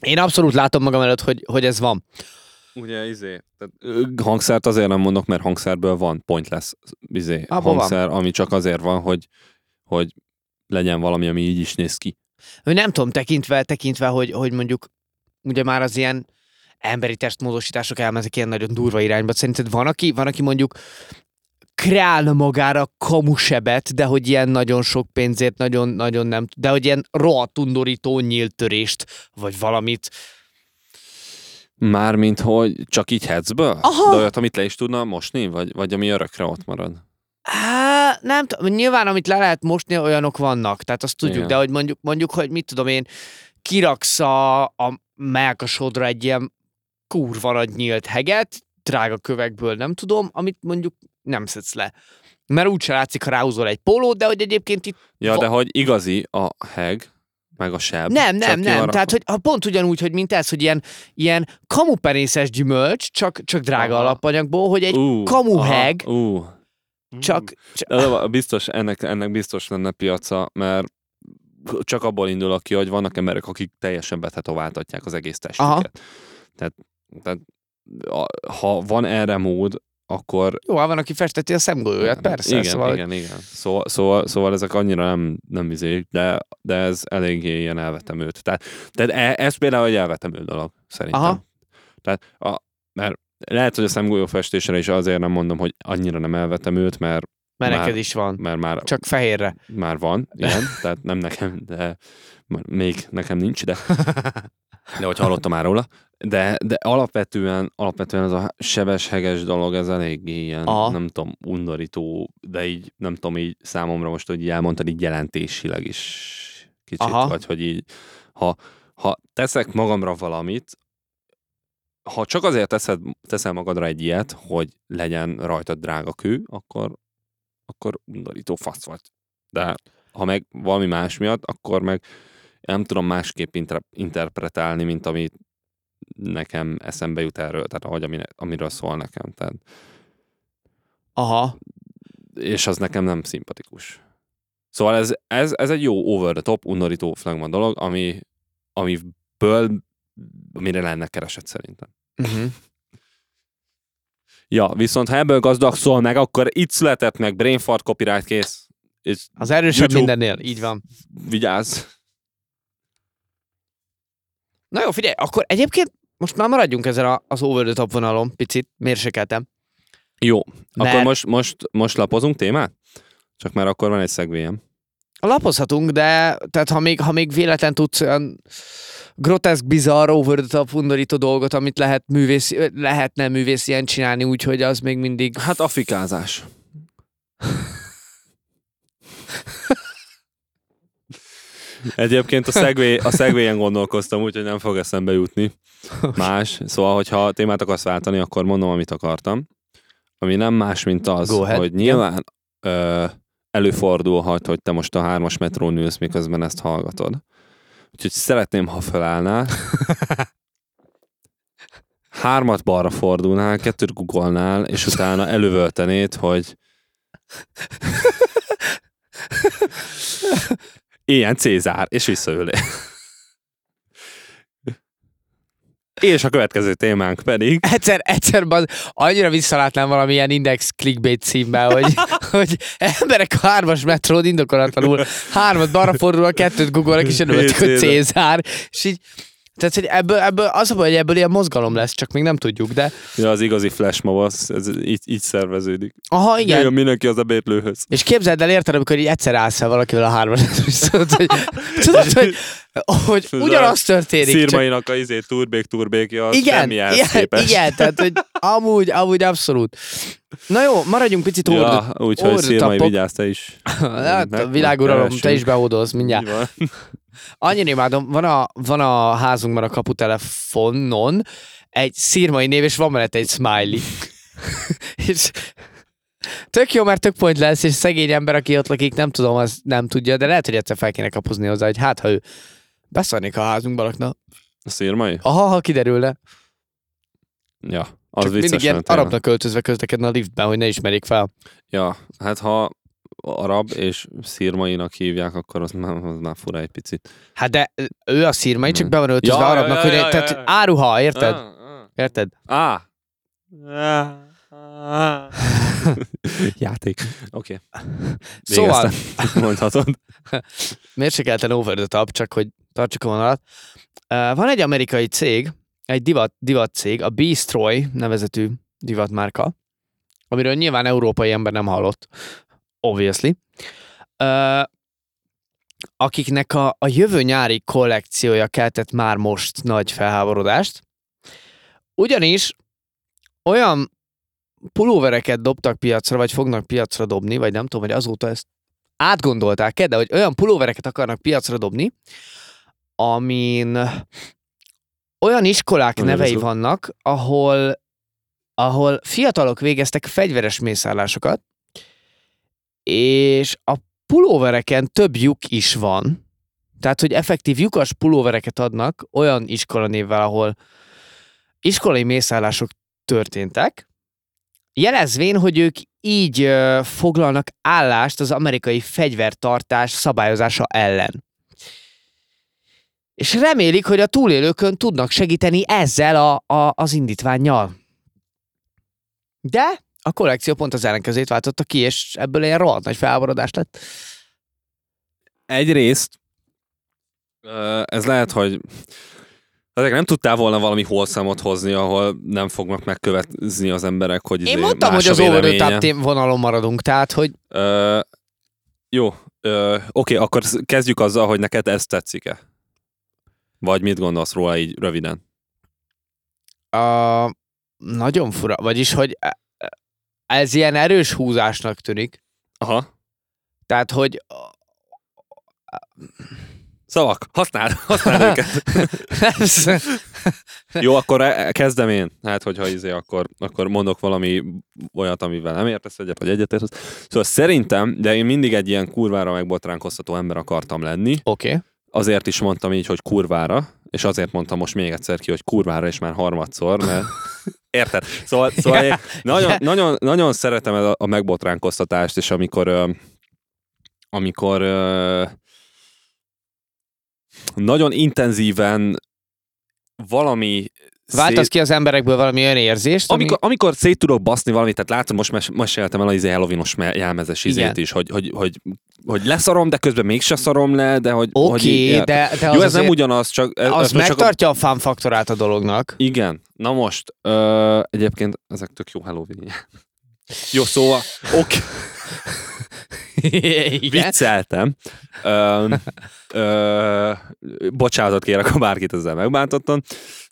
én abszolút látom magam előtt, hogy, hogy ez van. Ugye, izé, tehát, hangszert azért nem mondok, mert hangszerből van pointless izé, Abban hangszer, ami csak azért van, hogy, hogy legyen valami, ami így is néz ki. Nem tudom, tekintve, tekintve hogy, hogy mondjuk ugye már az ilyen emberi testmódosítások elmentek ilyen nagyon durva irányba. Szerinted van, aki, van, aki mondjuk kreálna magára kamusebet, de hogy ilyen nagyon sok pénzért, nagyon, nagyon nem, de hogy ilyen rohadt undorító nyíltörést, vagy valamit. Mármint, hogy csak így hetzből? Aha. De olyat, amit le is tudna mosni? Vagy, vagy ami örökre ott marad? Á, nem tudom, nyilván amit le lehet mosni, olyanok vannak, tehát azt tudjuk, Igen. de hogy mondjuk, mondjuk, hogy mit tudom én, kiraksz a, a melkasodra egy ilyen kurva nagy nyílt heget, drága kövekből nem tudom, amit mondjuk nem szedsz le. Mert úgyse látszik, ha ráhúzol egy pólót, de hogy egyébként itt Ja, Va- de hogy igazi a heg, meg a seb. nem, nem, nem. Tehát, hogy ha pont ugyanúgy, hogy mint ez, hogy ilyen, ilyen kamupenészes gyümölcs, csak, csak drága Aha. alapanyagból, hogy egy Ú, kamuheg, aha, Ú. csak, csak biztos, ennek, ennek biztos lenne piaca, mert csak abból indulok ki, hogy vannak emberek, akik teljesen betetováltatják az egész testüket. Aha. Tehát, tehát ha van erre mód, akkor jó, hát van, aki festeti a szemgolyóját, persze. igen, szóval, igen, igen. Szóval, szóval, szóval ezek annyira nem, nem izék, de, de ez eléggé ilyen elvetemült. Tehát, tehát e- ez például egy elvetemült dolog, szerintem. Aha. Tehát, a, mert lehet, hogy a szemgolyó festésre is azért nem mondom, hogy annyira nem elvetemült, mert, mert már- neked is van. mert már Csak fehérre. már van, ilyen, tehát nem nekem, de még nekem nincs, de, de hogy hallottam már róla. De, de alapvetően, alapvetően ez a sebes, heges dolog, ez eléggé ilyen, Aha. nem tudom, undorító, de így, nem tudom, így számomra most, hogy elmondtad, így jelentésileg is kicsit, Aha. vagy hogy így, ha, ha teszek magamra valamit, ha csak azért teszed, teszel magadra egy ilyet, hogy legyen rajtad drága kő, akkor, akkor undorító fasz vagy. De ha meg valami más miatt, akkor meg nem tudom másképp inter- interpretálni, mint amit nekem eszembe jut erről, tehát ahogy ami, amiről szól nekem. Tehát, Aha. és az nekem nem szimpatikus. Szóval ez, ez, ez egy jó over the top, undorító flagman dolog, ami, amiből mire lenne keresett szerintem. Uh-huh. Ja, viszont ha ebből gazdag szól meg, akkor itt született meg Brainfart copyright kész. És Az erősebb YouTube. mindennél, így van. vigyázz. Na jó, figyelj, akkor egyébként most már maradjunk ezen a, az over the top vonalon, picit, mérsékeltem. Jó, akkor Mert- most, most, most lapozunk témát? Csak már akkor van egy szegvélyem. Lapozhatunk, de tehát ha még, ha még véletlen tudsz olyan groteszk, bizarr, over the top, undorító dolgot, amit lehet művész, lehetne művész ilyen csinálni, úgyhogy az még mindig... Hát afrikázás. Egyébként a szegvé, a szegvélyen gondolkoztam, úgyhogy nem fog eszembe jutni. Más. Szóval, hogyha témát akarsz váltani, akkor mondom, amit akartam. Ami nem más, mint az, hogy nyilván ö, előfordulhat, hogy te most a hármas metrón ülsz, miközben ezt hallgatod. Úgyhogy szeretném, ha felállnál, hármat balra fordulnál, kettőt googolnál, és utána elővöltenéd, hogy ilyen Cézár, és visszaülé. És a következő témánk pedig Egyszer, egyszer baz, annyira visszalátnám valamilyen index clickbait címben, hogy, hogy emberek a hármas metrón indokolatlanul hármat balra fordulva, kettőt googolnak, és előtt, hogy Cézár, és így tehát, hogy ebből, ebből az a baj, hogy ebből ilyen mozgalom lesz, csak még nem tudjuk, de ja, az igazi flash mob, az, ez így, így szerveződik. aha, igen. Jöjjön mindenki az ebédlőhöz. És képzeld el, érted, amikor így egyszer állsz fel valakivel a és tudod, hogy, tudod, hogy, hogy ugyanaz történik. csak- Szirmainak a izé turbék turbékja, az igen, igen, képest. igen, tehát hogy amúgy, amúgy abszolút. Na jó, maradjunk picit ja, Ja, úgyhogy Szirmai vigyázz te is. Hát, a világuralom, te is behódolsz mindjárt. Annyira imádom, van a, van a házunkban a kaputelefonon egy szírmai név, és van mellette egy smiley. és tök jó, mert tök point lesz, és szegény ember, aki ott lakik, nem tudom, az nem tudja, de lehet, hogy egyszer fel kéne kapuzni hozzá, hogy hát, ha ő beszarnék a házunkba lakna. A szirmai? Aha, ha kiderülne. Ja, az Csak mindig ilyen arabnak költözve közlekedne a liftben, hogy ne ismerik fel. Ja, hát ha arab és szirmainak hívják, akkor az már, az már fura egy picit. Hát de ő a szírmai, csak be van öltözve Ja, ja, arabnak, ja, hogy ja, tehát ja, ja. áruha, érted? Ah, ah. Érted? Ah. Játék. Oké. Okay. Szóval, Mondhatod. mérsékelten over the top, csak hogy tartsuk a vonalat. Uh, van egy amerikai cég, egy divat, divat cég, a Beastroy nevezetű divatmárka, amiről nyilván európai ember nem hallott, obviously, uh, akiknek a, a jövő nyári kollekciója keltett már most nagy felháborodást, ugyanis olyan pulóvereket dobtak piacra, vagy fognak piacra dobni, vagy nem tudom, hogy azóta ezt átgondolták-e, de hogy olyan pulóvereket akarnak piacra dobni, amin olyan iskolák Nagyon nevei izgat. vannak, ahol, ahol fiatalok végeztek fegyveres mészállásokat, és a pulóvereken több lyuk is van, tehát, hogy effektív lyukas pulóvereket adnak olyan iskolanévvel, ahol iskolai mészállások történtek, jelezvén, hogy ők így ö, foglalnak állást az amerikai fegyvertartás szabályozása ellen. És remélik, hogy a túlélőkön tudnak segíteni ezzel a, a, az indítványjal. De a kollekció pont az ellenkezőjét váltotta ki, és ebből ilyen rohadt nagy felháborodás lett. Egyrészt ez lehet, hogy ezek nem tudtál volna valami holszámot hozni, ahol nem fognak megkövetni az emberek, hogy Én izé mondtam, hogy az over the vonalon maradunk, tehát, hogy Ö, jó, ö, oké, akkor kezdjük azzal, hogy neked ez tetszik-e? Vagy mit gondolsz róla így röviden? a, nagyon fura, vagyis, hogy ez ilyen erős húzásnak tűnik. Aha. Tehát, hogy Szavak, használd, használd őket. Jó, akkor e- kezdem én. Hát, hogyha izé, akkor, akkor mondok valami olyat, amivel nem értesz egyet, vagy egyetértesz. Szóval szerintem, de én mindig egy ilyen kurvára megbotránkoztató ember akartam lenni. Oké. Okay. Azért is mondtam így, hogy kurvára, és azért mondtam most még egyszer ki, hogy kurvára, és már harmadszor, mert érted? Szóval, szóval én nagyon, nagyon, nagyon szeretem a, a megbotránkoztatást, és amikor amikor nagyon intenzíven valami Váltasz ki az emberekből valami olyan érzést, ami... amikor, szét tudok baszni valamit, tehát látom, most mes- meséltem el az izé Halloweenos me- jelmezes izét Igen. is, hogy, hogy, hogy, hogy leszarom, de közben mégse szarom le, de hogy... hogy Oké, okay, de, de az Jó, ez nem ugyanaz, csak... ez- az most csak a- megtartja a fun faktorát a dolognak. Igen. Na most, ö, egyébként ezek tök jó Halloween Jó, szóval, oké, Vicceltem. Ö, ö, bocsánatot kérek, ha bárkit ezzel megbántottam.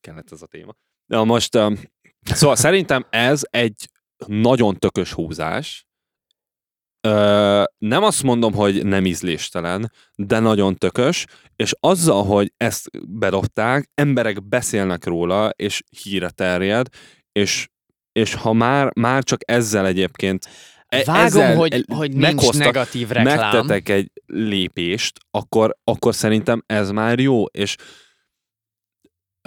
Kellett ez a téma. Na most, ö, szóval szerintem ez egy nagyon tökös húzás. Ö, nem azt mondom, hogy nem ízléstelen, de nagyon tökös, és azzal, hogy ezt bedobták, emberek beszélnek róla, és híre terjed, és, és ha már, már csak ezzel egyébként Vágom, ezzel hogy, hogy nincs meghoztak- negatív reklám. megtetek egy lépést, akkor, akkor szerintem ez már jó, és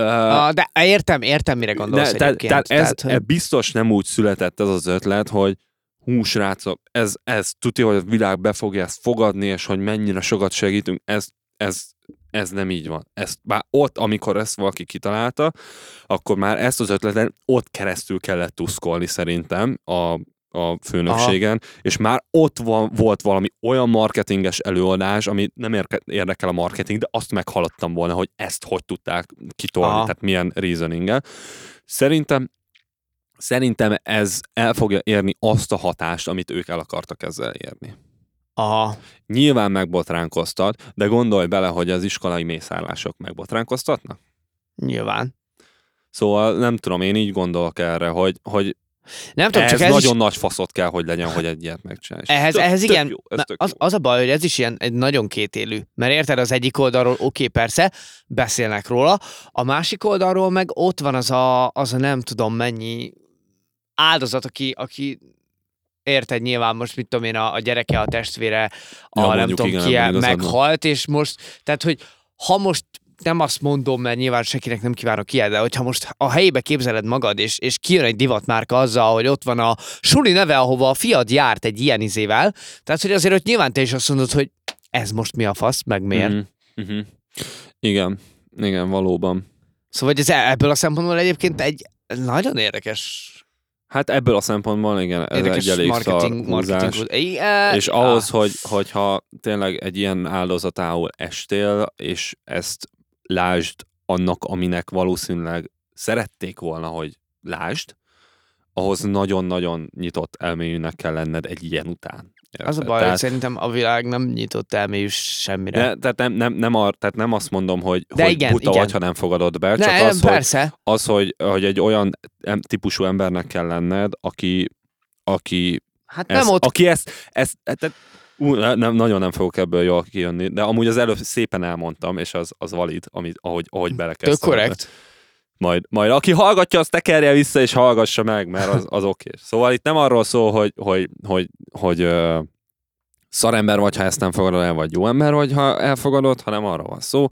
uh, de értem, értem, mire gondolsz de, tehát, tehát ez tehát, hogy- e biztos nem úgy született ez az ötlet, hogy hú, srácok, ez, ez tudja, hogy a világ be fogja ezt fogadni, és hogy mennyire sokat segítünk, ez, ez, ez nem így van. Ezt már ott, amikor ezt valaki kitalálta, akkor már ezt az ötletet ott keresztül kellett tuszkolni szerintem a, a főnökségen, Aha. és már ott van, volt valami olyan marketinges előadás, ami nem érke, érdekel a marketing, de azt meghaladtam volna, hogy ezt hogy tudták kitolni, Aha. tehát milyen reasoning Szerintem Szerintem ez el fogja érni azt a hatást, amit ők el akartak ezzel érni. Aha. Nyilván megbotránkoztat, de gondolj bele, hogy az iskolai mészárlások megbotránkoztatnak. Nyilván. Szóval nem tudom, én így gondolok erre, hogy, hogy Nem tudom, ez, csak ez nagyon is, nagy faszot kell, hogy legyen, hogy egy ilyet megcsinálj. ehhez, Tök- ehhez tök igen, Jó, ez tök az, jó. az a baj, hogy ez is ilyen egy nagyon kétélű. Mert érted, az egyik oldalról oké, okay, persze, beszélnek róla, a másik oldalról meg ott van az a, az a nem tudom mennyi áldozat, aki, aki érted nyilván most, mit tudom én, a, a gyereke, a testvére, a Ja, nem mondjuk tudom igen, ki meghalt, és most, tehát hogy ha most nem azt mondom, mert nyilván senkinek nem kívánok ilyet, de hogyha most a helyébe képzeled magad, és, és kijön egy divatmárka azzal, hogy ott van a suli neve, ahova a fiad járt egy ilyen izével, tehát hogy azért ott nyilván te is azt mondod, hogy ez most mi a fasz, meg miért. Mhm, mhm. Igen, igen, valóban. Szóval hogy ez e- ebből a szempontból egyébként egy nagyon érdekes, Hát ebből a szempontból igen, ez érdekes egy elég marketing, szar marketing. húzás. És ahhoz, hogy, hogyha tényleg egy ilyen áldozatául estél, és ezt lásd annak, aminek valószínűleg szerették volna, hogy lásd, ahhoz nagyon-nagyon nyitott elmélyűnek kell lenned egy ilyen után. Az a Érted? baj, hogy tehát, szerintem a világ nem nyitott elmélyű semmire. de, tehát, nem, nem, nem, ar, tehát nem azt mondom, hogy, De hogy igen, buta igen. vagy, ha nem fogadod be, csak nem, az, hogy, persze. az hogy, hogy egy olyan típusú embernek kell lenned, aki, aki Hát ezt, nem ott Aki ezt, ezt tehát, ú, ne- nem, nagyon nem fogok ebből jól kijönni, de amúgy az előbb szépen elmondtam, és az, az valid, amit, ahogy, ahogy tök belekezdtem. korrekt. Majd, majd aki hallgatja, azt tekerje vissza, és hallgassa meg, mert az, az oké. Szóval itt nem arról szól, hogy, hogy, hogy, hogy ö, szarember vagy, ha ezt nem fogadod el, vagy jó ember vagy, ha elfogadod, hanem arról van szó.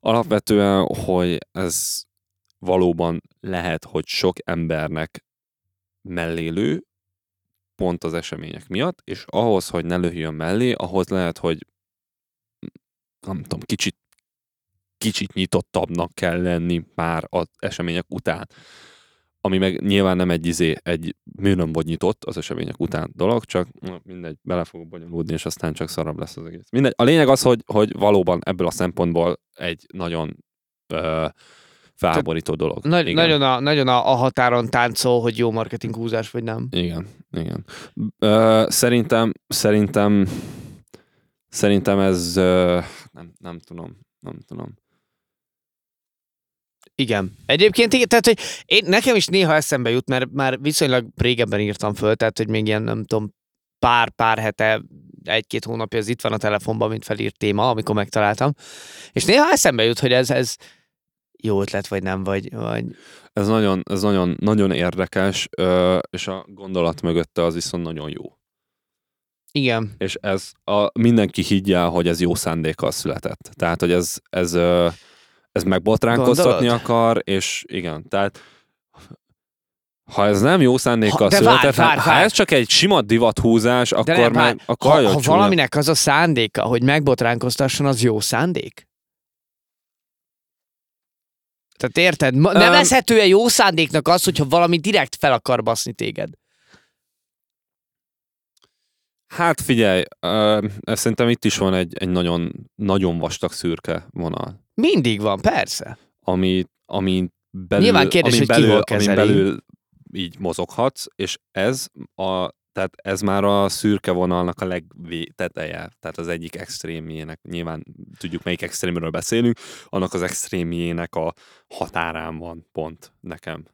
Alapvetően, hogy ez valóban lehet, hogy sok embernek mellélő, pont az események miatt, és ahhoz, hogy ne lőjön mellé, ahhoz lehet, hogy nem tudom, kicsit kicsit nyitottabbnak kell lenni már az események után. Ami meg nyilván nem egy izé, egy műnöm vagy nyitott az események után dolog, csak mindegy, bele fogok bonyolódni, és aztán csak szarabb lesz az egész. Mindegy. A lényeg az, hogy, hogy valóban ebből a szempontból egy nagyon ö, felháborító dolog. Nagy, Igen. nagyon, a, nagyon a, a határon táncol, hogy jó marketing húzás, vagy nem. Igen, igen. Ö, szerintem, szerintem, szerintem ez, ö, nem, nem tudom, nem tudom. Igen. Egyébként igen, tehát, hogy én, nekem is néha eszembe jut, mert már viszonylag régebben írtam föl, tehát, hogy még ilyen, nem tudom, pár-pár hete, egy-két hónapja ez itt van a telefonban, mint felírt téma, amikor megtaláltam. És néha eszembe jut, hogy ez, ez jó ötlet, vagy nem, vagy, vagy Ez nagyon, ez nagyon, nagyon érdekes, és a gondolat mögötte az viszont nagyon jó. igen. És ez a, mindenki higgye, hogy ez jó szándékkal született. Tehát, hogy ez, ez, ez megbotránkoztatni Gondolod? akar, és igen, tehát ha ez nem jó szándékkal Ha- de született, várj, várj, ha, várj. ez csak egy sima divathúzás, akkor nem, meg várj, akkor ha, ha valaminek az a szándéka, hogy megbotránkoztasson, az jó szándék? Tehát érted? Ma, nevezhető-e jó szándéknak az, hogyha valami direkt fel akar baszni téged? Hát figyelj, ö, szerintem itt is van egy, egy nagyon, nagyon vastag szürke vonal. Mindig van, persze. ami, ami belül, Nyilván kérdés, amin hogy ki belül, kezeli. belül így mozoghatsz, és ez a tehát ez már a szürke vonalnak a legteteje, tehát az egyik extrémjének, nyilván tudjuk melyik extrémről beszélünk, annak az extrémjének a határán van pont nekem.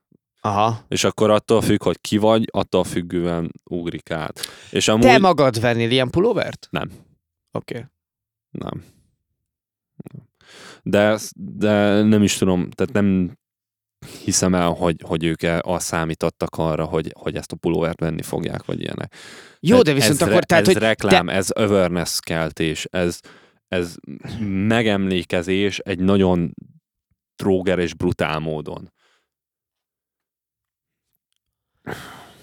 Aha. És akkor attól függ, hogy ki vagy, attól függően ugrik át. És amúgy... Te magad vennél ilyen pulóvert? Nem. Oké. Okay. Nem. De, de nem is tudom, tehát nem hiszem el, hogy, hogy ők a számítottak arra, hogy, hogy ezt a pulóvert venni fogják, vagy ilyenek. Jó, de viszont ez, akkor... Tehát, ez hogy reklám, te... ez awareness keltés, ez, ez megemlékezés egy nagyon tróger és brutál módon.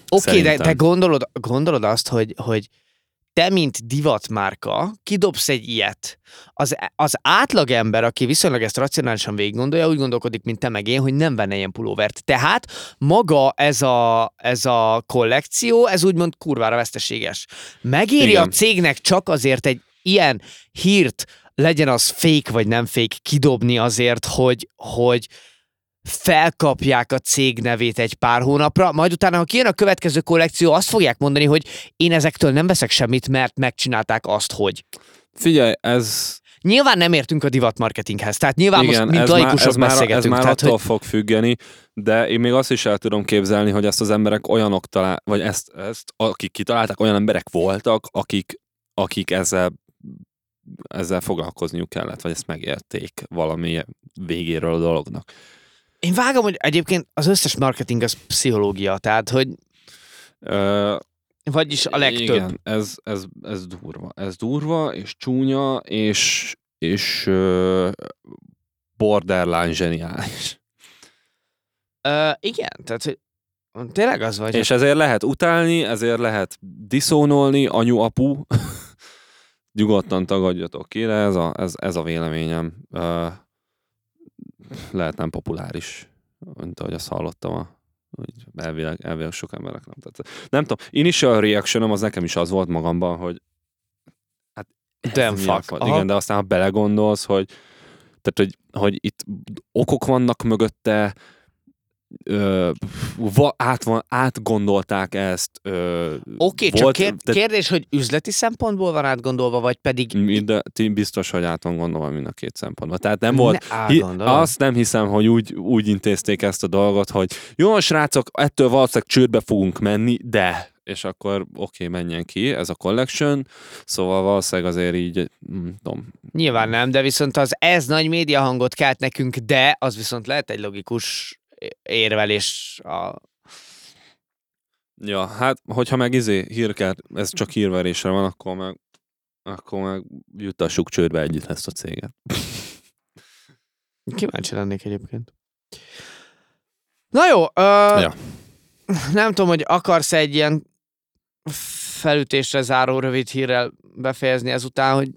Oké, okay, de te gondolod, gondolod azt, hogy, hogy te, mint divatmárka, kidobsz egy ilyet. Az, az átlagember, aki viszonylag ezt racionálisan végig gondolja, úgy gondolkodik, mint te meg én, hogy nem venne ilyen pulóvert. Tehát maga ez a, ez a kollekció, ez úgymond kurvára veszteséges. Megéri Igen. a cégnek csak azért egy ilyen hírt, legyen az fake vagy nem fake, kidobni azért, hogy, hogy felkapják a cég nevét egy pár hónapra, majd utána, ha kijön a következő kollekció, azt fogják mondani, hogy én ezektől nem veszek semmit, mert megcsinálták azt, hogy. Figyelj, ez... Nyilván nem értünk a divatmarketinghez, tehát nyilván Igen, most, mint laikusok ez már, ez már tehát, attól hogy... fog függeni, de én még azt is el tudom képzelni, hogy ezt az emberek olyanok talál, vagy ezt, ezt akik kitalálták, olyan emberek voltak, akik, akik ezzel ezzel foglalkozniuk kellett, vagy ezt megérték valami végéről a dolognak. Én vágom, hogy egyébként az összes marketing az pszichológia, tehát hogy Ö, vagyis a legtöbb. Igen, ez, ez, ez durva. Ez durva, és csúnya, és, és uh, borderline zseniális. Uh, igen, tehát hogy tényleg az vagy. És ezért lehet utálni, ezért lehet diszónolni, anyu-apu. Nyugodtan tagadjatok ki, de ez a, ez, ez a véleményem. Uh, lehet nem populáris, mint ahogy azt hallottam a hogy elvileg, elvileg sok emberek nem tetszett. Nem tudom, initial reaction az nekem is az volt magamban, hogy hát Damn fuck. Igen, de aztán ha belegondolsz, hogy tehát, hogy, hogy itt okok vannak mögötte, ö, va, át van, átgondolták ezt. Oké, okay, csak kér, de, kérdés, hogy üzleti szempontból van átgondolva, vagy pedig... De biztos, hogy át van gondolva mind a két szempontból. Tehát nem volt... Hi, azt nem hiszem, hogy úgy, úgy intézték ezt a dolgot, hogy jó, srácok, ettől valószínűleg csődbe fogunk menni, de és akkor oké, okay, menjen ki, ez a collection, szóval valószínűleg azért így, nem tudom. Nyilván nem, de viszont az ez nagy média hangot kelt nekünk, de az viszont lehet egy logikus érvelés a... Ja, hát hogyha meg izé hírkár, ez csak hírverésre van, akkor meg, akkor meg jutassuk csődbe együtt ezt a céget. Kíváncsi lennék egyébként. Na jó, ö, ja. nem tudom, hogy akarsz egy ilyen felütésre záró rövid hírrel befejezni ezután, hogy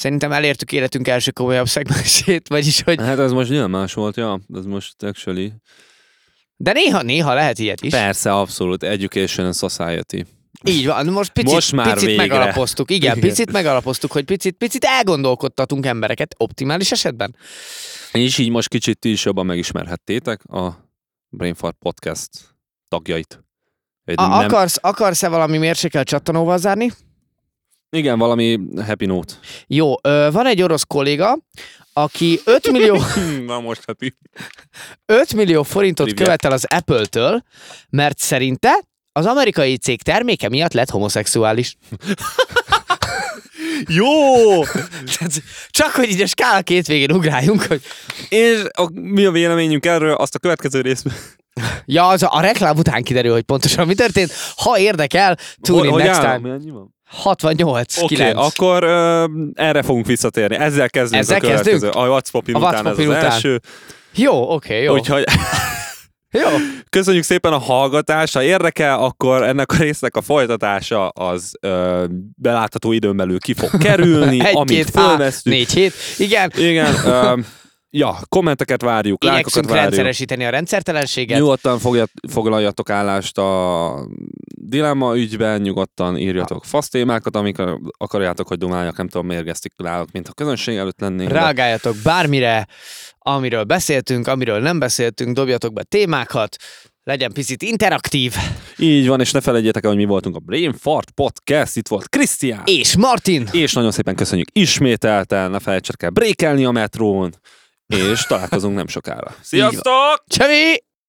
Szerintem elértük életünk első komolyabb szegmensét, vagyis, hogy... Hát ez most nyilván más volt, ja. Ez most actually... De néha, néha lehet ilyet is. Persze, abszolút. Education and Society. Így van, most picit, most már picit végre. megalapoztuk. Igen, Igen, picit megalapoztuk, hogy picit, picit elgondolkodtatunk embereket optimális esetben. És így most kicsit ti is jobban megismerhettétek a Brainfart Podcast tagjait. A, nem... akarsz, akarsz-e valami mérsékelt csattanóval zárni? Igen, valami happy note. Jó, van egy orosz kolléga, aki 5 millió... Na most happy. 5 millió forintot Trivia. követel az Apple-től, mert szerinte az amerikai cég terméke miatt lett homoszexuális. Jó! Csak hogy így a skála két végén ugráljunk, hogy... És a, mi a véleményünk erről, azt a következő részben. Ja, az a, a reklám után kiderül, hogy pontosan mi történt. Ha érdekel, tune in next time. 68, Oké, okay, akkor uh, erre fogunk visszatérni. Ezzel kezdünk Ezzel a következő. Kezdünk? A What's után ez az után. első. Jó, oké, okay, jó. Úgyhogy... Jó. Köszönjük szépen a hallgatást. Ha érdekel, akkor ennek a résznek a folytatása az ö, belátható időn belül ki fog kerülni, Egy, amit fölvesztünk. Négy hét, igen. Igen. Ö, Ja, kommenteket várjuk, lájkokat várjuk. rendszeresíteni a rendszertelenséget. Nyugodtan fogjat, foglaljatok állást a dilemma ügyben, nyugodtan írjatok fasz témákat, amikor akarjátok, hogy dumáljak, nem tudom, mérgeztik nálok, mint a közönség előtt lennénk. Reagáljatok bármire, amiről beszéltünk, amiről nem beszéltünk, dobjatok be témákat, legyen picit interaktív. Így van, és ne felejtjétek el, hogy mi voltunk a Brain Fart Podcast, itt volt Krisztián. És Martin! És nagyon szépen köszönjük ismételten, ne felejtsetek el brékelni a metrón, és találkozunk nem sokára. Sziasztok! Csavi!